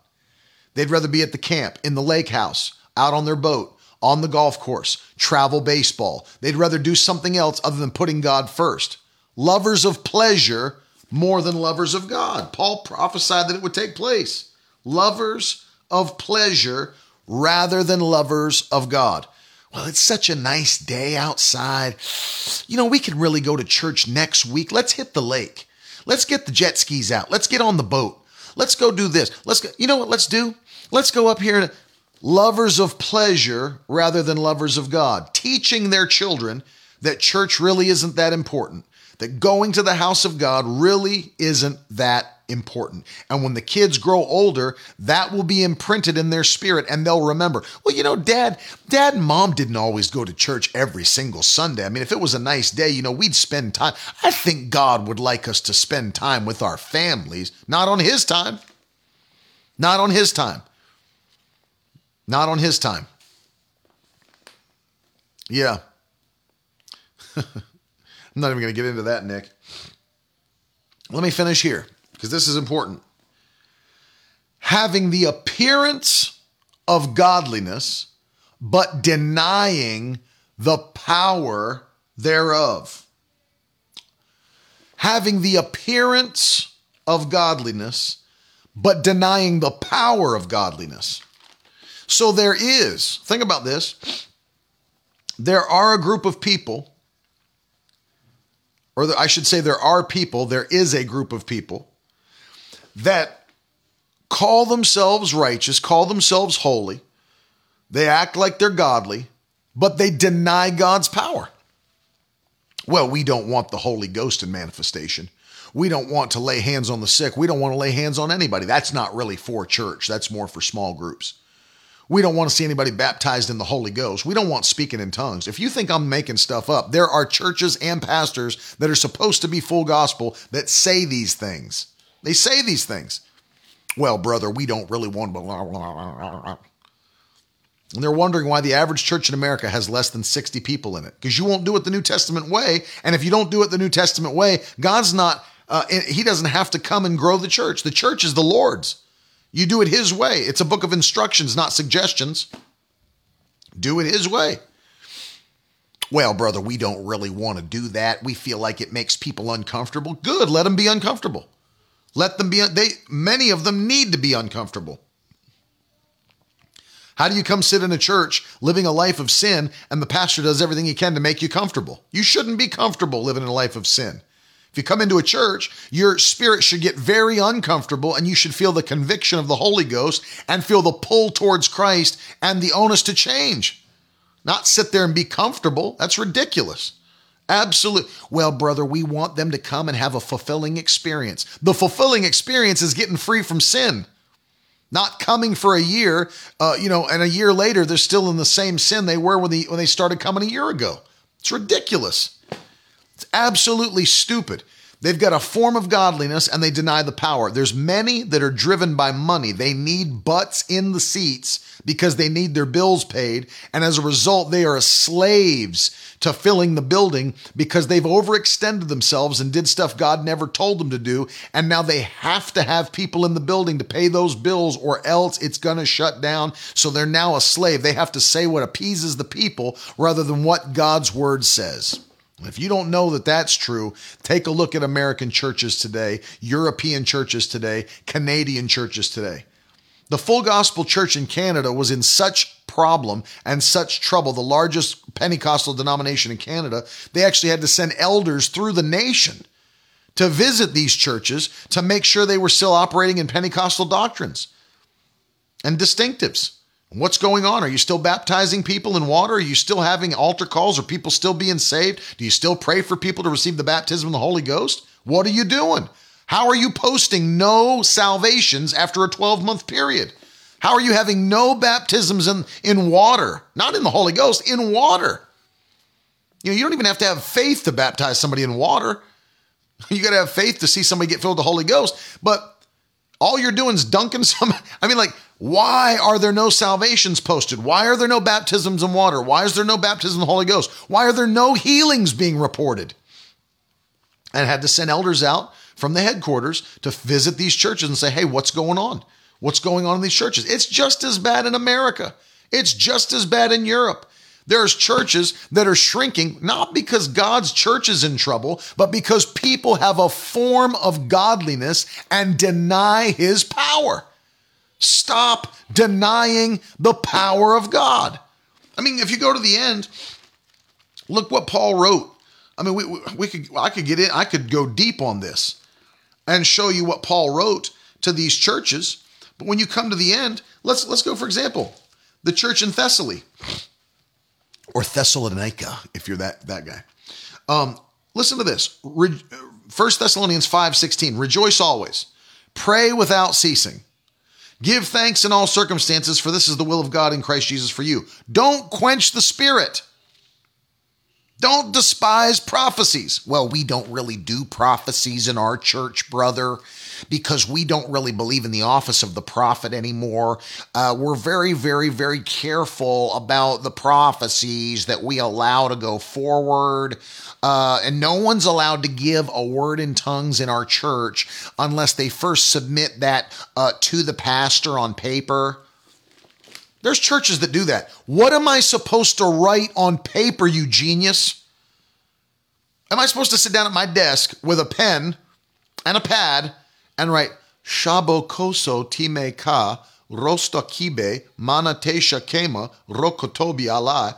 They'd rather be at the camp, in the lake house, out on their boat, on the golf course, travel baseball. They'd rather do something else other than putting God first. Lovers of pleasure more than lovers of God. Paul prophesied that it would take place. Lovers of pleasure rather than lovers of God. Well, it's such a nice day outside. You know, we can really go to church next week. Let's hit the lake. Let's get the jet skis out. Let's get on the boat. Let's go do this. Let's go. You know what? Let's do. Let's go up here lovers of pleasure rather than lovers of God, teaching their children that church really isn't that important, that going to the house of God really isn't that important. And when the kids grow older, that will be imprinted in their spirit and they'll remember, well, you know, dad, dad and mom didn't always go to church every single Sunday. I mean, if it was a nice day, you know, we'd spend time. I think God would like us to spend time with our families, not on his time. Not on his time. Not on his time. Yeah. I'm not even going to get into that, Nick. Let me finish here because this is important. Having the appearance of godliness, but denying the power thereof. Having the appearance of godliness, but denying the power of godliness. So there is, think about this. There are a group of people, or I should say, there are people, there is a group of people that call themselves righteous, call themselves holy. They act like they're godly, but they deny God's power. Well, we don't want the Holy Ghost in manifestation. We don't want to lay hands on the sick. We don't want to lay hands on anybody. That's not really for church. That's more for small groups. We don't want to see anybody baptized in the Holy Ghost. We don't want speaking in tongues. If you think I'm making stuff up, there are churches and pastors that are supposed to be full gospel that say these things. They say these things. Well, brother, we don't really want blah, and they're wondering why the average church in America has less than 60 people in it because you won't do it the New Testament way. And if you don't do it the New Testament way, God's not, uh, He doesn't have to come and grow the church. The church is the Lord's. You do it His way. It's a book of instructions, not suggestions. Do it His way. Well, brother, we don't really want to do that. We feel like it makes people uncomfortable. Good, let them be uncomfortable. Let them be they many of them need to be uncomfortable. How do you come sit in a church living a life of sin and the pastor does everything he can to make you comfortable? You shouldn't be comfortable living in a life of sin. If you come into a church, your spirit should get very uncomfortable and you should feel the conviction of the Holy Ghost and feel the pull towards Christ and the onus to change. Not sit there and be comfortable. That's ridiculous. Absolute. Well, brother, we want them to come and have a fulfilling experience. The fulfilling experience is getting free from sin. Not coming for a year, uh, you know, and a year later they're still in the same sin they were when they when they started coming a year ago. It's ridiculous. It's absolutely stupid. They've got a form of godliness and they deny the power. There's many that are driven by money. They need butts in the seats because they need their bills paid. And as a result, they are slaves to filling the building because they've overextended themselves and did stuff God never told them to do. And now they have to have people in the building to pay those bills or else it's going to shut down. So they're now a slave. They have to say what appeases the people rather than what God's word says. If you don't know that that's true, take a look at American churches today, European churches today, Canadian churches today. The Full Gospel Church in Canada was in such problem and such trouble, the largest Pentecostal denomination in Canada, they actually had to send elders through the nation to visit these churches to make sure they were still operating in Pentecostal doctrines and distinctives. What's going on? Are you still baptizing people in water? Are you still having altar calls? Are people still being saved? Do you still pray for people to receive the baptism of the Holy Ghost? What are you doing? How are you posting no salvations after a 12 month period? How are you having no baptisms in, in water? Not in the Holy Ghost, in water. You know, you don't even have to have faith to baptize somebody in water. You got to have faith to see somebody get filled with the Holy Ghost. But all you're doing is dunking some. I mean, like, why are there no salvations posted? Why are there no baptisms in water? Why is there no baptism in the Holy Ghost? Why are there no healings being reported? And had to send elders out from the headquarters to visit these churches and say, hey, what's going on? What's going on in these churches? It's just as bad in America. It's just as bad in Europe. There's churches that are shrinking, not because God's church is in trouble, but because people have a form of godliness and deny his power. Stop denying the power of God. I mean, if you go to the end, look what Paul wrote. I mean, we, we could I could get in, I could go deep on this and show you what Paul wrote to these churches. But when you come to the end, let's let's go for example, the church in Thessaly or Thessalonica, if you're that that guy. Um, listen to this. First Thessalonians 5 16. Rejoice always. Pray without ceasing. Give thanks in all circumstances, for this is the will of God in Christ Jesus for you. Don't quench the spirit. Don't despise prophecies. Well, we don't really do prophecies in our church, brother, because we don't really believe in the office of the prophet anymore. Uh, we're very, very, very careful about the prophecies that we allow to go forward. Uh, and no one's allowed to give a word in tongues in our church unless they first submit that uh, to the pastor on paper. There's churches that do that. What am I supposed to write on paper, you genius? Am I supposed to sit down at my desk with a pen and a pad and write Shabokoso time ka rosta kibe manatesha kema rokotobi alai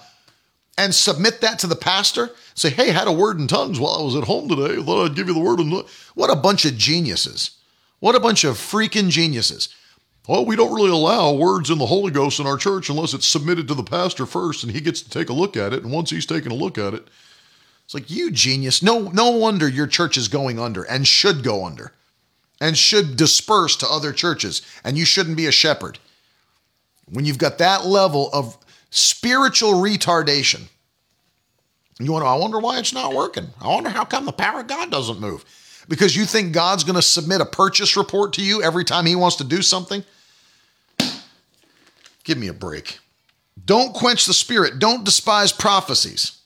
and submit that to the pastor? Say, hey, had a word in tongues while I was at home today. Thought I'd give you the word in What a bunch of geniuses. What a bunch of freaking geniuses. Well, we don't really allow words in the Holy Ghost in our church unless it's submitted to the pastor first and he gets to take a look at it. And once he's taken a look at it, it's like, you genius. No, no wonder your church is going under and should go under and should disperse to other churches. And you shouldn't be a shepherd. When you've got that level of spiritual retardation, you wonder, I wonder why it's not working. I wonder how come the power of God doesn't move because you think God's going to submit a purchase report to you every time he wants to do something? Give me a break. Don't quench the spirit. Don't despise prophecies.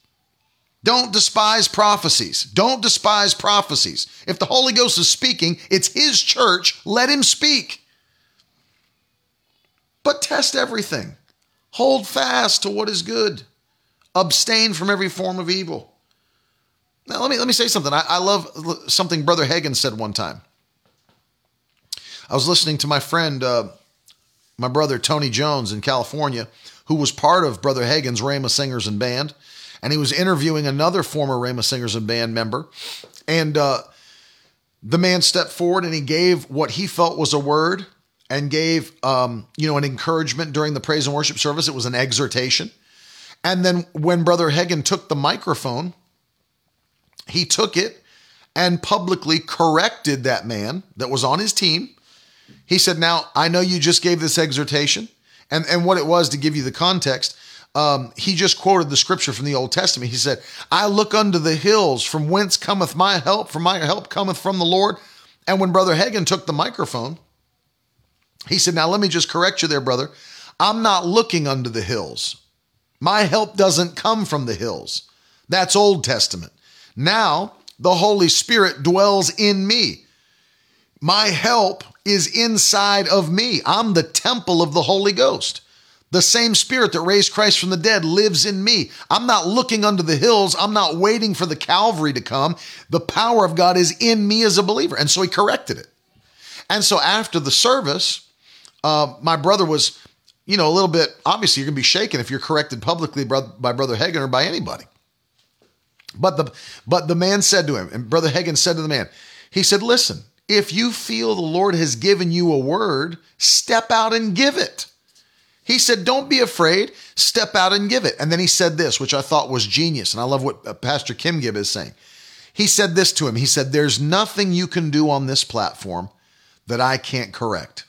Don't despise prophecies. Don't despise prophecies. If the Holy Ghost is speaking, it's his church. Let him speak. But test everything. Hold fast to what is good. Abstain from every form of evil. Now, let me let me say something. I, I love something Brother Hagin said one time. I was listening to my friend, uh, my brother Tony Jones in California, who was part of Brother Hagin's Rhema Singers and Band, and he was interviewing another former Rhema Singers and Band member, and uh, the man stepped forward and he gave what he felt was a word and gave um, you know an encouragement during the praise and worship service. It was an exhortation, and then when Brother Hagin took the microphone, he took it and publicly corrected that man that was on his team. He said, Now, I know you just gave this exhortation. And, and what it was to give you the context, um, he just quoted the scripture from the Old Testament. He said, I look unto the hills, from whence cometh my help, for my help cometh from the Lord. And when Brother Hagin took the microphone, he said, Now let me just correct you there, brother. I'm not looking unto the hills. My help doesn't come from the hills. That's Old Testament. Now, the Holy Spirit dwells in me. My help is inside of me. I'm the temple of the Holy Ghost. The same spirit that raised Christ from the dead lives in me. I'm not looking under the hills. I'm not waiting for the Calvary to come. The power of God is in me as a believer. And so he corrected it. And so after the service, uh, my brother was, you know, a little bit, obviously, you're going to be shaken if you're corrected publicly by Brother Hagin or by anybody. But the but the man said to him, and Brother Hagin said to the man, he said, Listen, if you feel the Lord has given you a word, step out and give it. He said, Don't be afraid, step out and give it. And then he said this, which I thought was genius. And I love what uh, Pastor Kim Gibb is saying. He said this to him He said, There's nothing you can do on this platform that I can't correct.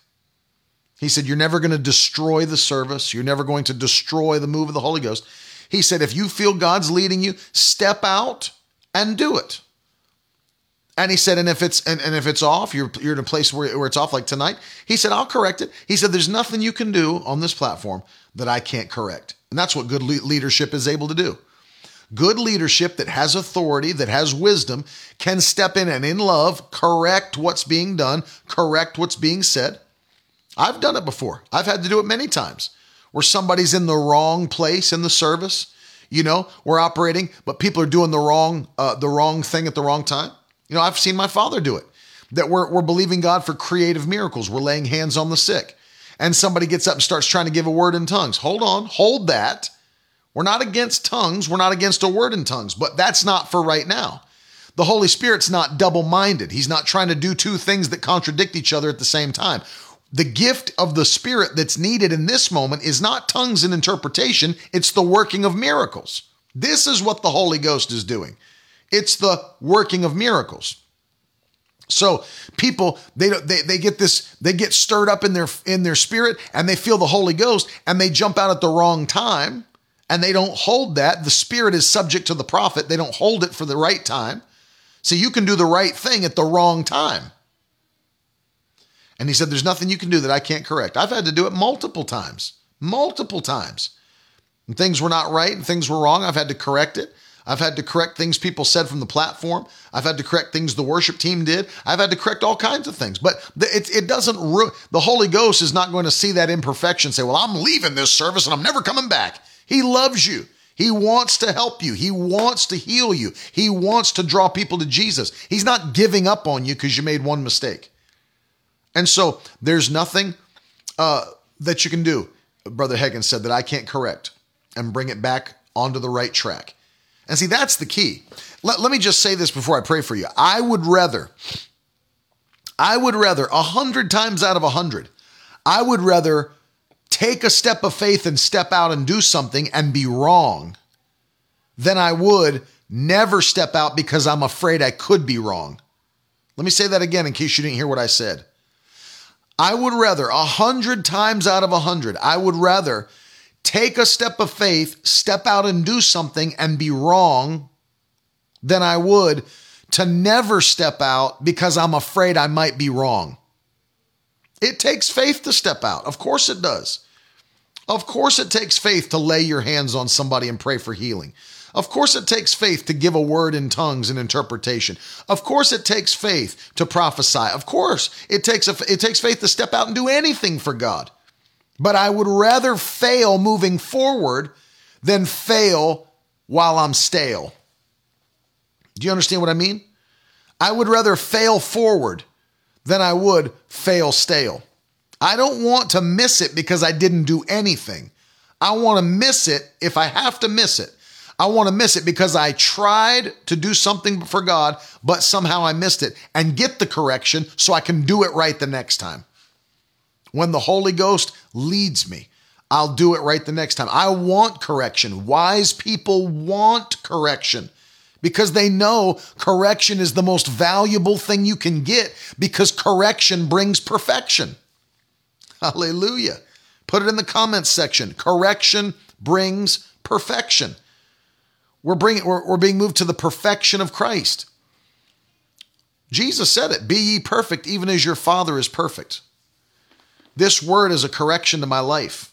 He said, You're never going to destroy the service, you're never going to destroy the move of the Holy Ghost. He said, if you feel God's leading you, step out and do it. And he said, and if it's and, and if it's off, you're you're in a place where, where it's off, like tonight. He said, I'll correct it. He said, there's nothing you can do on this platform that I can't correct. And that's what good le- leadership is able to do. Good leadership that has authority, that has wisdom, can step in and in love correct what's being done, correct what's being said. I've done it before. I've had to do it many times where somebody's in the wrong place in the service. You know, we're operating, but people are doing the wrong uh, the wrong thing at the wrong time. You know, I've seen my father do it. That we're we're believing God for creative miracles. We're laying hands on the sick, and somebody gets up and starts trying to give a word in tongues. Hold on, hold that. We're not against tongues. We're not against a word in tongues, but that's not for right now. The Holy Spirit's not double minded. He's not trying to do two things that contradict each other at the same time the gift of the Spirit that's needed in this moment is not tongues and interpretation, it's the working of miracles. This is what the Holy Ghost is doing. It's the working of miracles. So people they they they get this they get stirred up in their in their spirit and they feel the Holy Ghost and they jump out at the wrong time and they don't hold that. The spirit is subject to the prophet. They don't hold it for the right time. So you can do the right thing at the wrong time. And he said, There's nothing you can do that I can't correct. I've had to do it multiple times, multiple times. And things were not right and things were wrong. I've had to correct it. I've had to correct things people said from the platform. I've had to correct things the worship team did. I've had to correct all kinds of things. But it, it doesn't, ru- the Holy Ghost is not going to see that imperfection say, well, I'm leaving this service and I'm never coming back. He loves you. He wants to help you. He wants to heal you. He wants to draw people to Jesus. He's not giving up on you because you made one mistake. And so there's nothing uh, that you can do, Brother Hagin said, that I can't correct and bring it back onto the right track. And see, that's the key. Let, let me just say this before I pray for you. I would rather, I would rather, a hundred times out of a hundred, I would rather take a step of faith and step out and do something and be wrong than I would never step out because I'm afraid I could be wrong. Let me say that again in case you didn't hear what I said. I would rather, a hundred times out of a hundred, I would rather take a step of faith, step out and do something and be wrong than I would to never step out because I'm afraid I might be wrong. It takes faith to step out. Of course it does. Of course it takes faith to lay your hands on somebody and pray for healing. Of course, it takes faith to give a word in tongues and interpretation. Of course, it takes faith to prophesy. Of course, it takes a, it takes faith to step out and do anything for God. But I would rather fail moving forward than fail while I'm stale. Do you understand what I mean? I would rather fail forward than I would fail stale. I don't want to miss it because I didn't do anything. I want to miss it if I have to miss it. I want to miss it because I tried to do something for God, but somehow I missed it and get the correction so I can do it right the next time. When the Holy Ghost leads me, I'll do it right the next time. I want correction. Wise people want correction because they know correction is the most valuable thing you can get because correction brings perfection. Hallelujah. Put it in the comments section. Correction brings perfection. We're bringing we're, we're being moved to the perfection of Christ. Jesus said it, be ye perfect even as your father is perfect. This word is a correction to my life.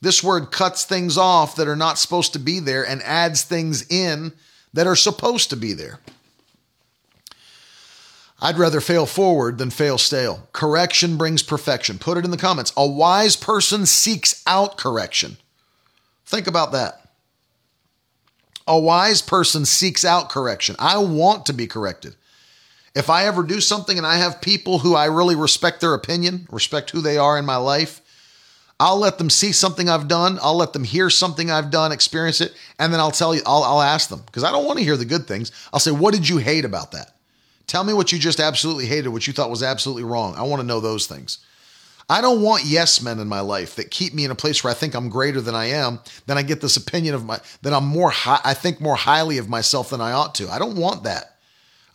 This word cuts things off that are not supposed to be there and adds things in that are supposed to be there. I'd rather fail forward than fail stale. Correction brings perfection. Put it in the comments. A wise person seeks out correction. Think about that. A wise person seeks out correction. I want to be corrected. If I ever do something and I have people who I really respect their opinion, respect who they are in my life, I'll let them see something I've done. I'll let them hear something I've done, experience it, and then I'll tell you, I'll, I'll ask them because I don't want to hear the good things. I'll say, What did you hate about that? Tell me what you just absolutely hated, what you thought was absolutely wrong. I want to know those things. I don't want yes men in my life that keep me in a place where I think I'm greater than I am. Then I get this opinion of my that I'm more high, I think more highly of myself than I ought to. I don't want that.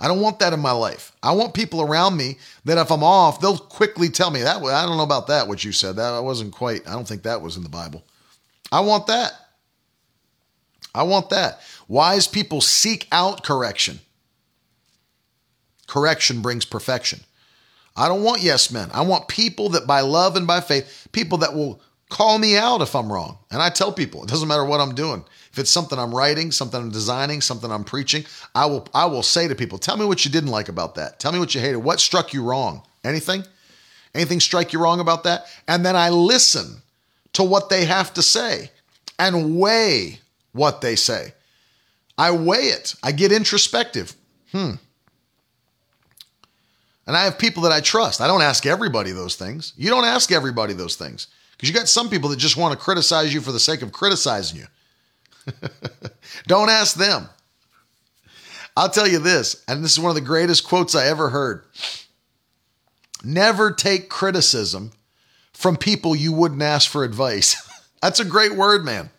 I don't want that in my life. I want people around me that if I'm off, they'll quickly tell me that I don't know about that what you said. That wasn't quite. I don't think that was in the Bible. I want that. I want that. Wise people seek out correction. Correction brings perfection. I don't want yes men. I want people that by love and by faith, people that will call me out if I'm wrong. And I tell people, it doesn't matter what I'm doing. If it's something I'm writing, something I'm designing, something I'm preaching, I will I will say to people, tell me what you didn't like about that. Tell me what you hated. What struck you wrong? Anything? Anything strike you wrong about that? And then I listen to what they have to say and weigh what they say. I weigh it. I get introspective. Hmm. And I have people that I trust. I don't ask everybody those things. You don't ask everybody those things because you got some people that just want to criticize you for the sake of criticizing you. don't ask them. I'll tell you this, and this is one of the greatest quotes I ever heard. Never take criticism from people you wouldn't ask for advice. That's a great word, man.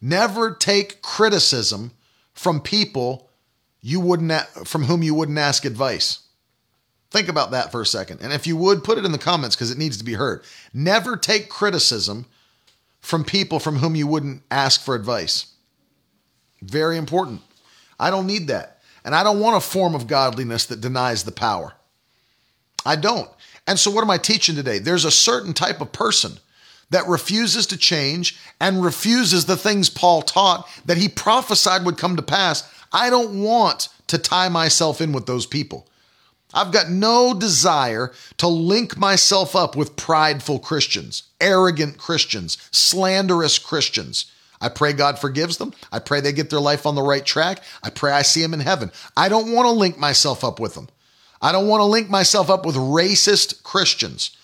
Never take criticism from people you wouldn't from whom you wouldn't ask advice. Think about that for a second. And if you would, put it in the comments because it needs to be heard. Never take criticism from people from whom you wouldn't ask for advice. Very important. I don't need that. And I don't want a form of godliness that denies the power. I don't. And so, what am I teaching today? There's a certain type of person that refuses to change and refuses the things Paul taught that he prophesied would come to pass. I don't want to tie myself in with those people. I've got no desire to link myself up with prideful Christians, arrogant Christians, slanderous Christians. I pray God forgives them. I pray they get their life on the right track. I pray I see them in heaven. I don't want to link myself up with them. I don't want to link myself up with racist Christians,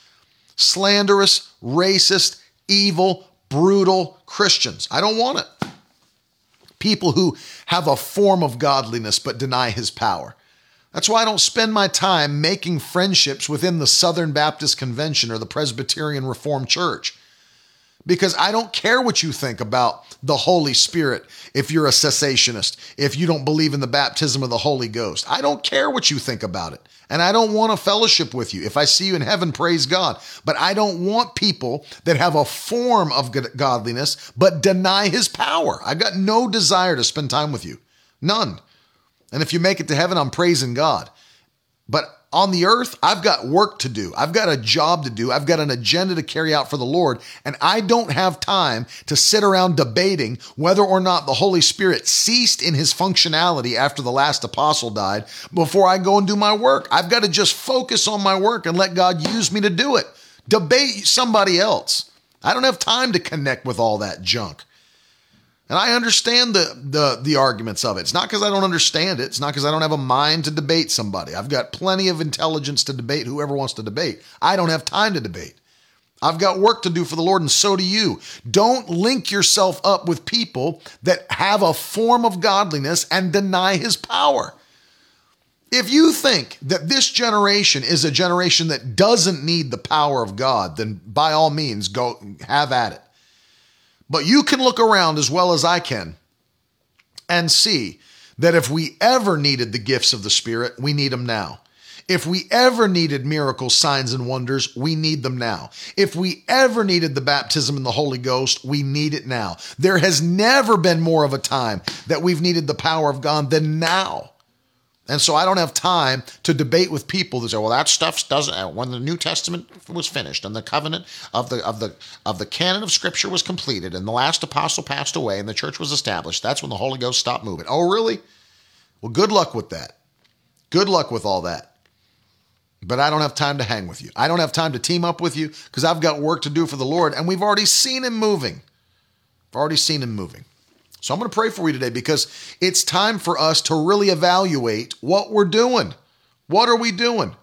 slanderous, racist, evil, brutal Christians. I don't want it. People who have a form of godliness but deny his power. That's why I don't spend my time making friendships within the Southern Baptist Convention or the Presbyterian Reformed Church. Because I don't care what you think about the Holy Spirit if you're a cessationist, if you don't believe in the baptism of the Holy Ghost. I don't care what you think about it. And I don't want a fellowship with you. If I see you in heaven, praise God. But I don't want people that have a form of godliness but deny his power. I've got no desire to spend time with you. None. And if you make it to heaven, I'm praising God. But on the earth, I've got work to do. I've got a job to do. I've got an agenda to carry out for the Lord. And I don't have time to sit around debating whether or not the Holy Spirit ceased in his functionality after the last apostle died before I go and do my work. I've got to just focus on my work and let God use me to do it. Debate somebody else. I don't have time to connect with all that junk. And I understand the the the arguments of it. It's not because I don't understand it. It's not because I don't have a mind to debate somebody. I've got plenty of intelligence to debate whoever wants to debate. I don't have time to debate. I've got work to do for the Lord, and so do you. Don't link yourself up with people that have a form of godliness and deny his power. If you think that this generation is a generation that doesn't need the power of God, then by all means, go have at it. But you can look around as well as I can and see that if we ever needed the gifts of the Spirit, we need them now. If we ever needed miracles, signs, and wonders, we need them now. If we ever needed the baptism in the Holy Ghost, we need it now. There has never been more of a time that we've needed the power of God than now. And so I don't have time to debate with people that say, "Well, that stuff doesn't." Uh, when the New Testament was finished and the covenant of the of the of the canon of Scripture was completed, and the last apostle passed away, and the church was established, that's when the Holy Ghost stopped moving. Oh, really? Well, good luck with that. Good luck with all that. But I don't have time to hang with you. I don't have time to team up with you because I've got work to do for the Lord, and we've already seen Him moving. I've already seen Him moving. So I'm going to pray for you today because it's time for us to really evaluate what we're doing. What are we doing?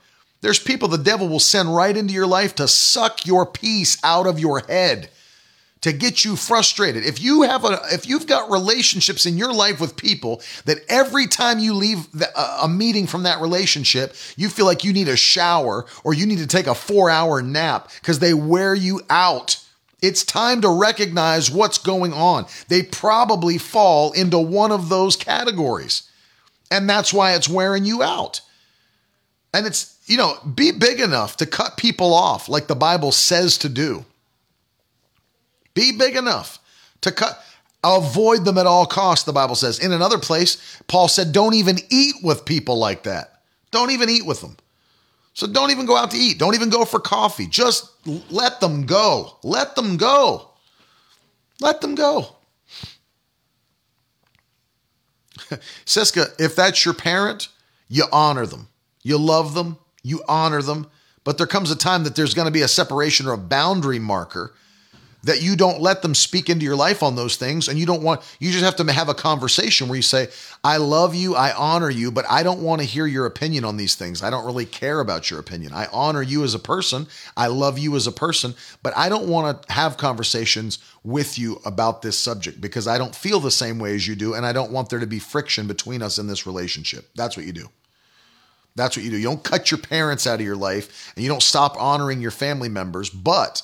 There's people the devil will send right into your life to suck your peace out of your head, to get you frustrated. If you have a if you've got relationships in your life with people that every time you leave the, a meeting from that relationship, you feel like you need a shower or you need to take a 4-hour nap because they wear you out it's time to recognize what's going on. They probably fall into one of those categories. And that's why it's wearing you out. And it's, you know, be big enough to cut people off like the Bible says to do. Be big enough to cut, avoid them at all costs, the Bible says. In another place, Paul said, don't even eat with people like that. Don't even eat with them. So don't even go out to eat. Don't even go for coffee. Just let them go. Let them go. Let them go. Siska, if that's your parent, you honor them. You love them. You honor them. But there comes a time that there's going to be a separation or a boundary marker that you don't let them speak into your life on those things. And you don't want you just have to have a conversation where you say i love you i honor you but i don't want to hear your opinion on these things. I don't really care about your opinion. I honor you as a person. I love you as a person but i don't want to have conversations with you about this subject because i don't feel the same way as you do and i don't want there to be friction between us in this relationship. That's what you do. That's what you do. You don't cut your parents out of your life and you don't stop honoring your family members but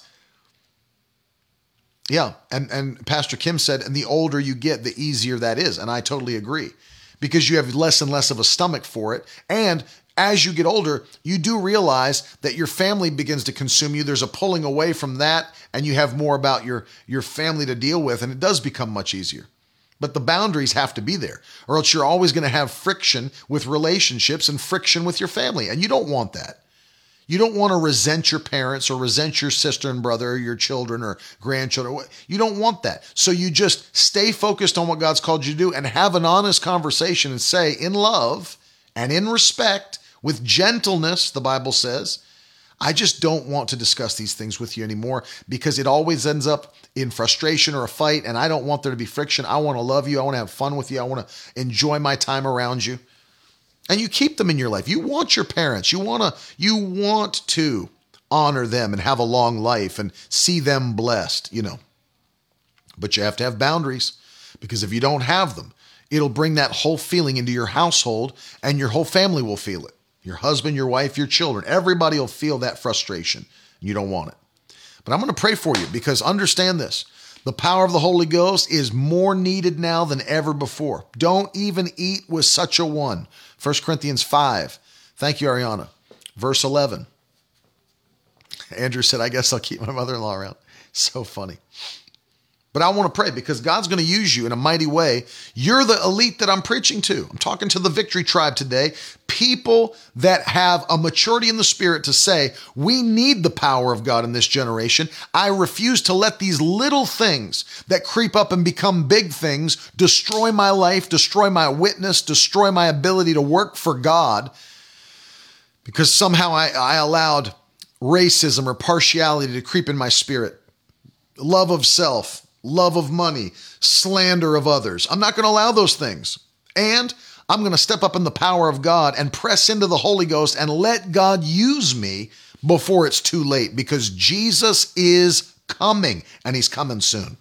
yeah, and and Pastor Kim said, and the older you get, the easier that is, and I totally agree, because you have less and less of a stomach for it, and as you get older, you do realize that your family begins to consume you. There's a pulling away from that, and you have more about your your family to deal with, and it does become much easier. But the boundaries have to be there, or else you're always going to have friction with relationships and friction with your family, and you don't want that. You don't want to resent your parents or resent your sister and brother or your children or grandchildren. You don't want that. So you just stay focused on what God's called you to do and have an honest conversation and say, in love and in respect, with gentleness, the Bible says, I just don't want to discuss these things with you anymore because it always ends up in frustration or a fight. And I don't want there to be friction. I want to love you. I want to have fun with you. I want to enjoy my time around you and you keep them in your life. You want your parents. You want to you want to honor them and have a long life and see them blessed, you know. But you have to have boundaries because if you don't have them, it'll bring that whole feeling into your household and your whole family will feel it. Your husband, your wife, your children, everybody will feel that frustration. You don't want it. But I'm going to pray for you because understand this. The power of the Holy Ghost is more needed now than ever before. Don't even eat with such a one. 1 Corinthians 5. Thank you, Ariana. Verse 11. Andrew said, I guess I'll keep my mother in law around. So funny. But I want to pray because God's going to use you in a mighty way. You're the elite that I'm preaching to. I'm talking to the victory tribe today. People that have a maturity in the spirit to say, we need the power of God in this generation. I refuse to let these little things that creep up and become big things destroy my life, destroy my witness, destroy my ability to work for God because somehow I, I allowed racism or partiality to creep in my spirit. Love of self, love of money, slander of others. I'm not going to allow those things. And I'm going to step up in the power of God and press into the Holy Ghost and let God use me before it's too late because Jesus is coming and he's coming soon.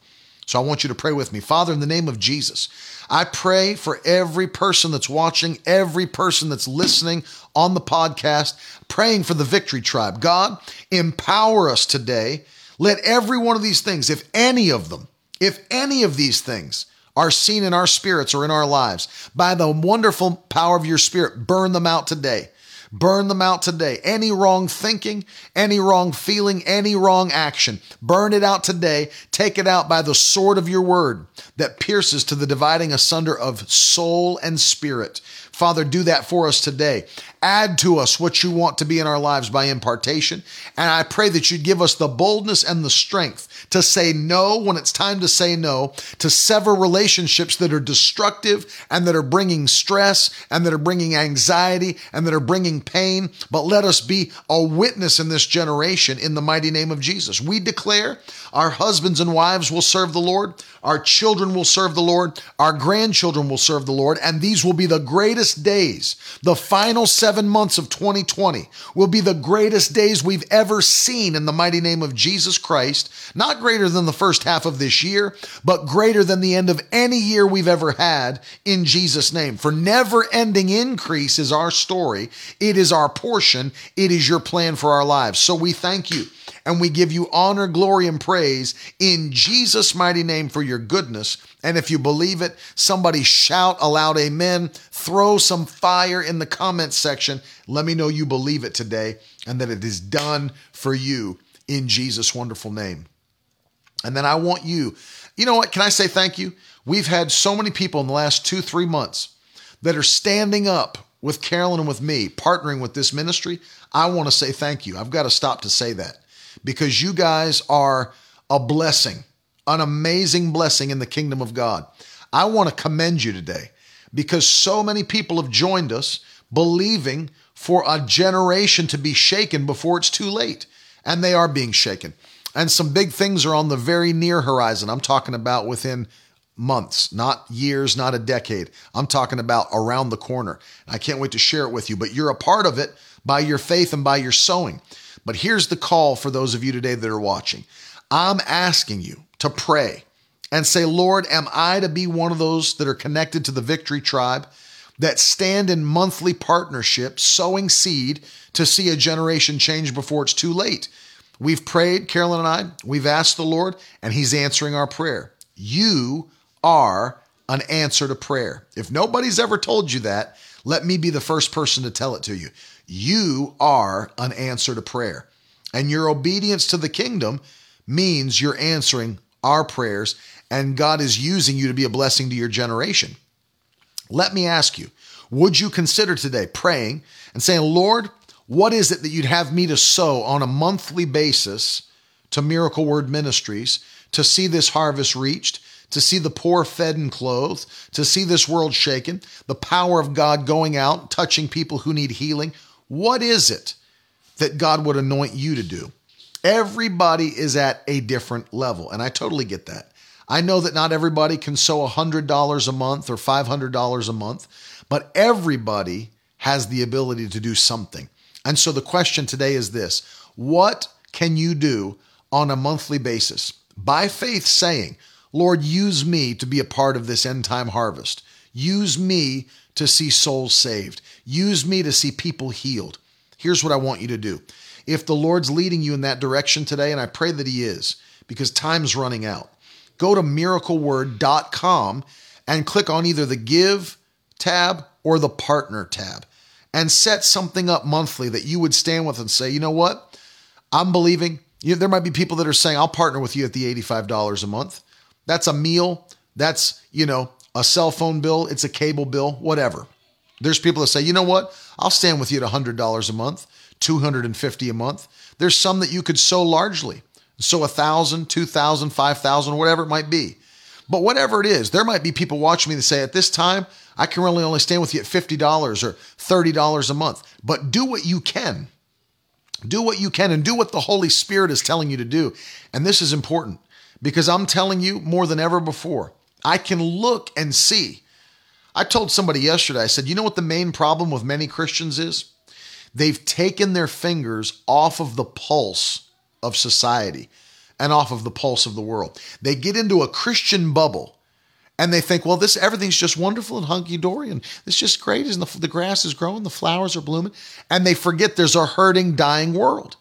So I want you to pray with me. Father, in the name of Jesus, I pray for every person that's watching, every person that's listening on the podcast, praying for the Victory Tribe. God, empower us today. Let every one of these things, if any of them, if any of these things are seen in our spirits or in our lives, by the wonderful power of your spirit, burn them out today. Burn them out today. Any wrong thinking, any wrong feeling, any wrong action, burn it out today. Take it out by the sword of your word that pierces to the dividing asunder of soul and spirit. Father, do that for us today. Add to us what you want to be in our lives by impartation. And I pray that you'd give us the boldness and the strength to say no when it's time to say no, to sever relationships that are destructive and that are bringing stress and that are bringing anxiety and that are bringing pain. But let us be a witness in this generation in the mighty name of Jesus. We declare our husbands and wives will serve the Lord, our children will serve the Lord, our grandchildren will serve the Lord, and these will be the greatest days. The final seven months of 2020 will be the greatest days we've ever seen in the mighty name of Jesus Christ. Not greater than the first half of this year, but greater than the end of any year we've ever had in Jesus' name. For never ending increase is our story. It is our portion. It is your plan for our lives. So we thank you and we give you honor, glory, and praise in Jesus' mighty name for your goodness. And if you believe it, somebody shout aloud, Amen. Throw some fire in the comments section. Let me know you believe it today and that it is done for you in Jesus' wonderful name. And then I want you, you know what? Can I say thank you? We've had so many people in the last two, three months that are standing up with Carolyn and with me, partnering with this ministry. I want to say thank you. I've got to stop to say that because you guys are a blessing, an amazing blessing in the kingdom of God. I want to commend you today because so many people have joined us believing for a generation to be shaken before it's too late. And they are being shaken. And some big things are on the very near horizon. I'm talking about within months, not years, not a decade. I'm talking about around the corner. I can't wait to share it with you, but you're a part of it by your faith and by your sowing. But here's the call for those of you today that are watching I'm asking you to pray and say, Lord, am I to be one of those that are connected to the Victory Tribe that stand in monthly partnership, sowing seed to see a generation change before it's too late? We've prayed, Carolyn and I, we've asked the Lord, and He's answering our prayer. You are an answer to prayer. If nobody's ever told you that, let me be the first person to tell it to you. You are an answer to prayer. And your obedience to the kingdom means you're answering our prayers, and God is using you to be a blessing to your generation. Let me ask you would you consider today praying and saying, Lord, what is it that you'd have me to sow on a monthly basis to Miracle Word Ministries to see this harvest reached, to see the poor fed and clothed, to see this world shaken, the power of God going out, touching people who need healing? What is it that God would anoint you to do? Everybody is at a different level, and I totally get that. I know that not everybody can sow $100 a month or $500 a month, but everybody has the ability to do something. And so the question today is this What can you do on a monthly basis? By faith, saying, Lord, use me to be a part of this end time harvest. Use me to see souls saved. Use me to see people healed. Here's what I want you to do. If the Lord's leading you in that direction today, and I pray that He is, because time's running out, go to miracleword.com and click on either the Give tab or the Partner tab and set something up monthly that you would stand with and say, you know what? I'm believing. You know, there might be people that are saying, I'll partner with you at the $85 a month. That's a meal. That's, you know, a cell phone bill. It's a cable bill, whatever. There's people that say, you know what? I'll stand with you at $100 a month, 250 a month. There's some that you could sow largely. So a thousand, two thousand, five thousand, whatever it might be. But whatever it is, there might be people watching me that say, at this time, I can really only stand with you at $50 or $30 a month. But do what you can. Do what you can and do what the Holy Spirit is telling you to do. And this is important Because I'm telling you more than ever before, I can look and see. I told somebody yesterday, I said, you know what the main problem with many Christians is? They've taken their fingers off of the pulse of society and off of the pulse of the world. They get into a Christian bubble and they think, well, this everything's just wonderful and hunky dory, and it's just great. And the, the grass is growing, the flowers are blooming, and they forget there's a hurting, dying world.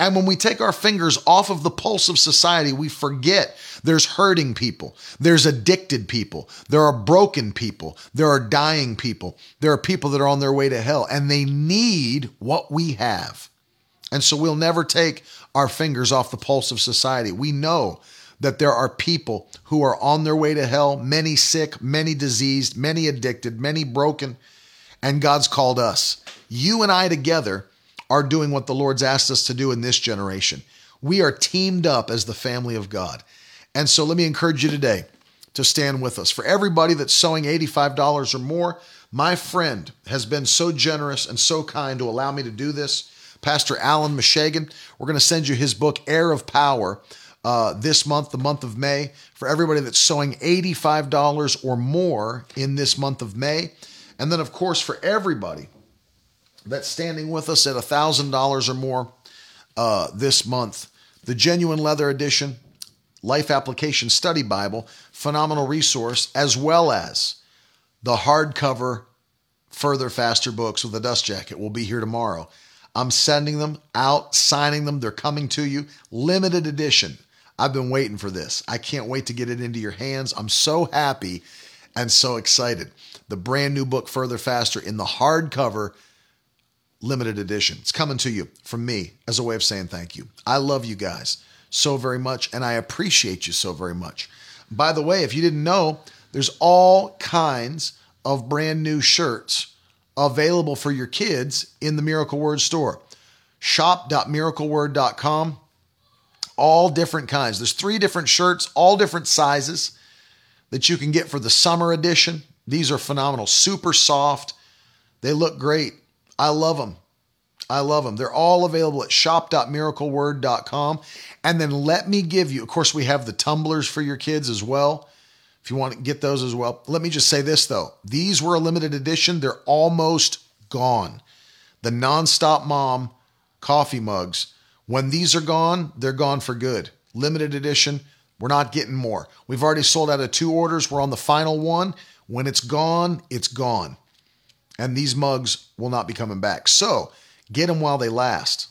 And when we take our fingers off of the pulse of society, we forget there's hurting people, there's addicted people, there are broken people, there are dying people, there are people that are on their way to hell, and they need what we have. And so we'll never take our fingers off the pulse of society. We know that there are people who are on their way to hell, many sick, many diseased, many addicted, many broken, and God's called us. You and I together are doing what the Lord's asked us to do in this generation. We are teamed up as the family of God. And so let me encourage you today to stand with us. For everybody that's sowing $85 or more, my friend has been so generous and so kind to allow me to do this. Pastor Alan Meshagan, we're going to send you his book, Heir of Power uh, this month, the month of May, for everybody that's sowing $85 or more in this month of May. And then, of course, for everybody that's standing with us at $1,000 or more uh, this month, the Genuine Leather Edition, Life Application Study Bible, phenomenal resource, as well as the hardcover Further Faster books with a dust jacket will be here tomorrow. I'm sending them out, signing them. They're coming to you. Limited edition. I've been waiting for this. I can't wait to get it into your hands. I'm so happy and so excited. The brand new book, Further Faster, in the hardcover limited edition. It's coming to you from me as a way of saying thank you. I love you guys so very much, and I appreciate you so very much. By the way, if you didn't know, there's all kinds of brand new shirts available for your kids in the Miracle Word store. Shop.miracleword.com all different kinds. There's three different shirts, all different sizes that you can get for the summer edition. These are phenomenal, super soft. They look great. I love them. I love them. They're all available at shop.miracleword.com. And then let me give you, of course, we have the tumblers for your kids as well. If you want to get those as well. Let me just say this though. These were a limited edition. They're almost gone. The Nonstop Mom coffee mugs when these are gone, they're gone for good. Limited edition, we're not getting more. We've already sold out of two orders. We're on the final one. When it's gone, it's gone. And these mugs will not be coming back. So get them while they last.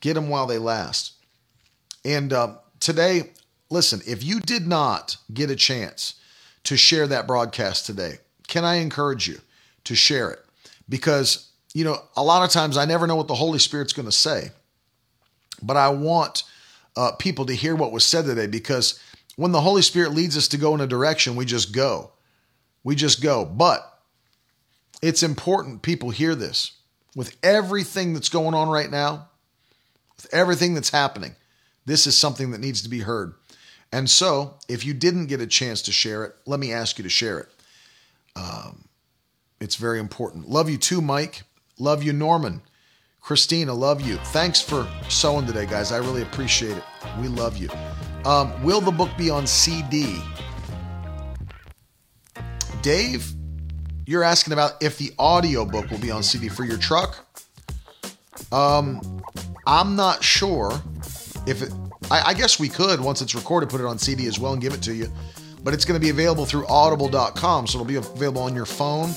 Get them while they last. And uh, today, listen, if you did not get a chance to share that broadcast today, can I encourage you to share it? Because, you know, a lot of times I never know what the Holy Spirit's going to say. But I want uh, people to hear what was said today because when the Holy Spirit leads us to go in a direction, we just go. We just go. But it's important people hear this. With everything that's going on right now, with everything that's happening, this is something that needs to be heard. And so, if you didn't get a chance to share it, let me ask you to share it. Um, it's very important. Love you too, Mike. Love you, Norman. Christina, love you. Thanks for sowing today, guys. I really appreciate it. We love you. Um, will the book be on CD? Dave, you're asking about if the audio book will be on CD for your truck. Um, I'm not sure if it. I, I guess we could once it's recorded, put it on CD as well and give it to you. But it's going to be available through Audible.com, so it'll be available on your phone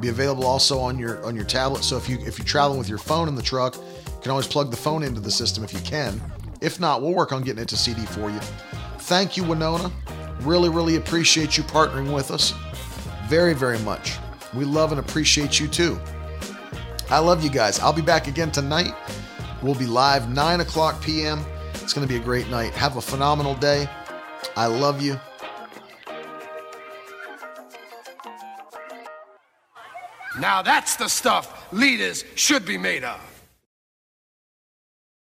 be available also on your on your tablet. So if you if you're traveling with your phone in the truck, you can always plug the phone into the system if you can. If not, we'll work on getting it to CD for you. Thank you, Winona. Really, really appreciate you partnering with us. Very, very much. We love and appreciate you too. I love you guys. I'll be back again tonight. We'll be live 9 o'clock p.m. It's going to be a great night. Have a phenomenal day. I love you. Now that's the stuff leaders should be made of.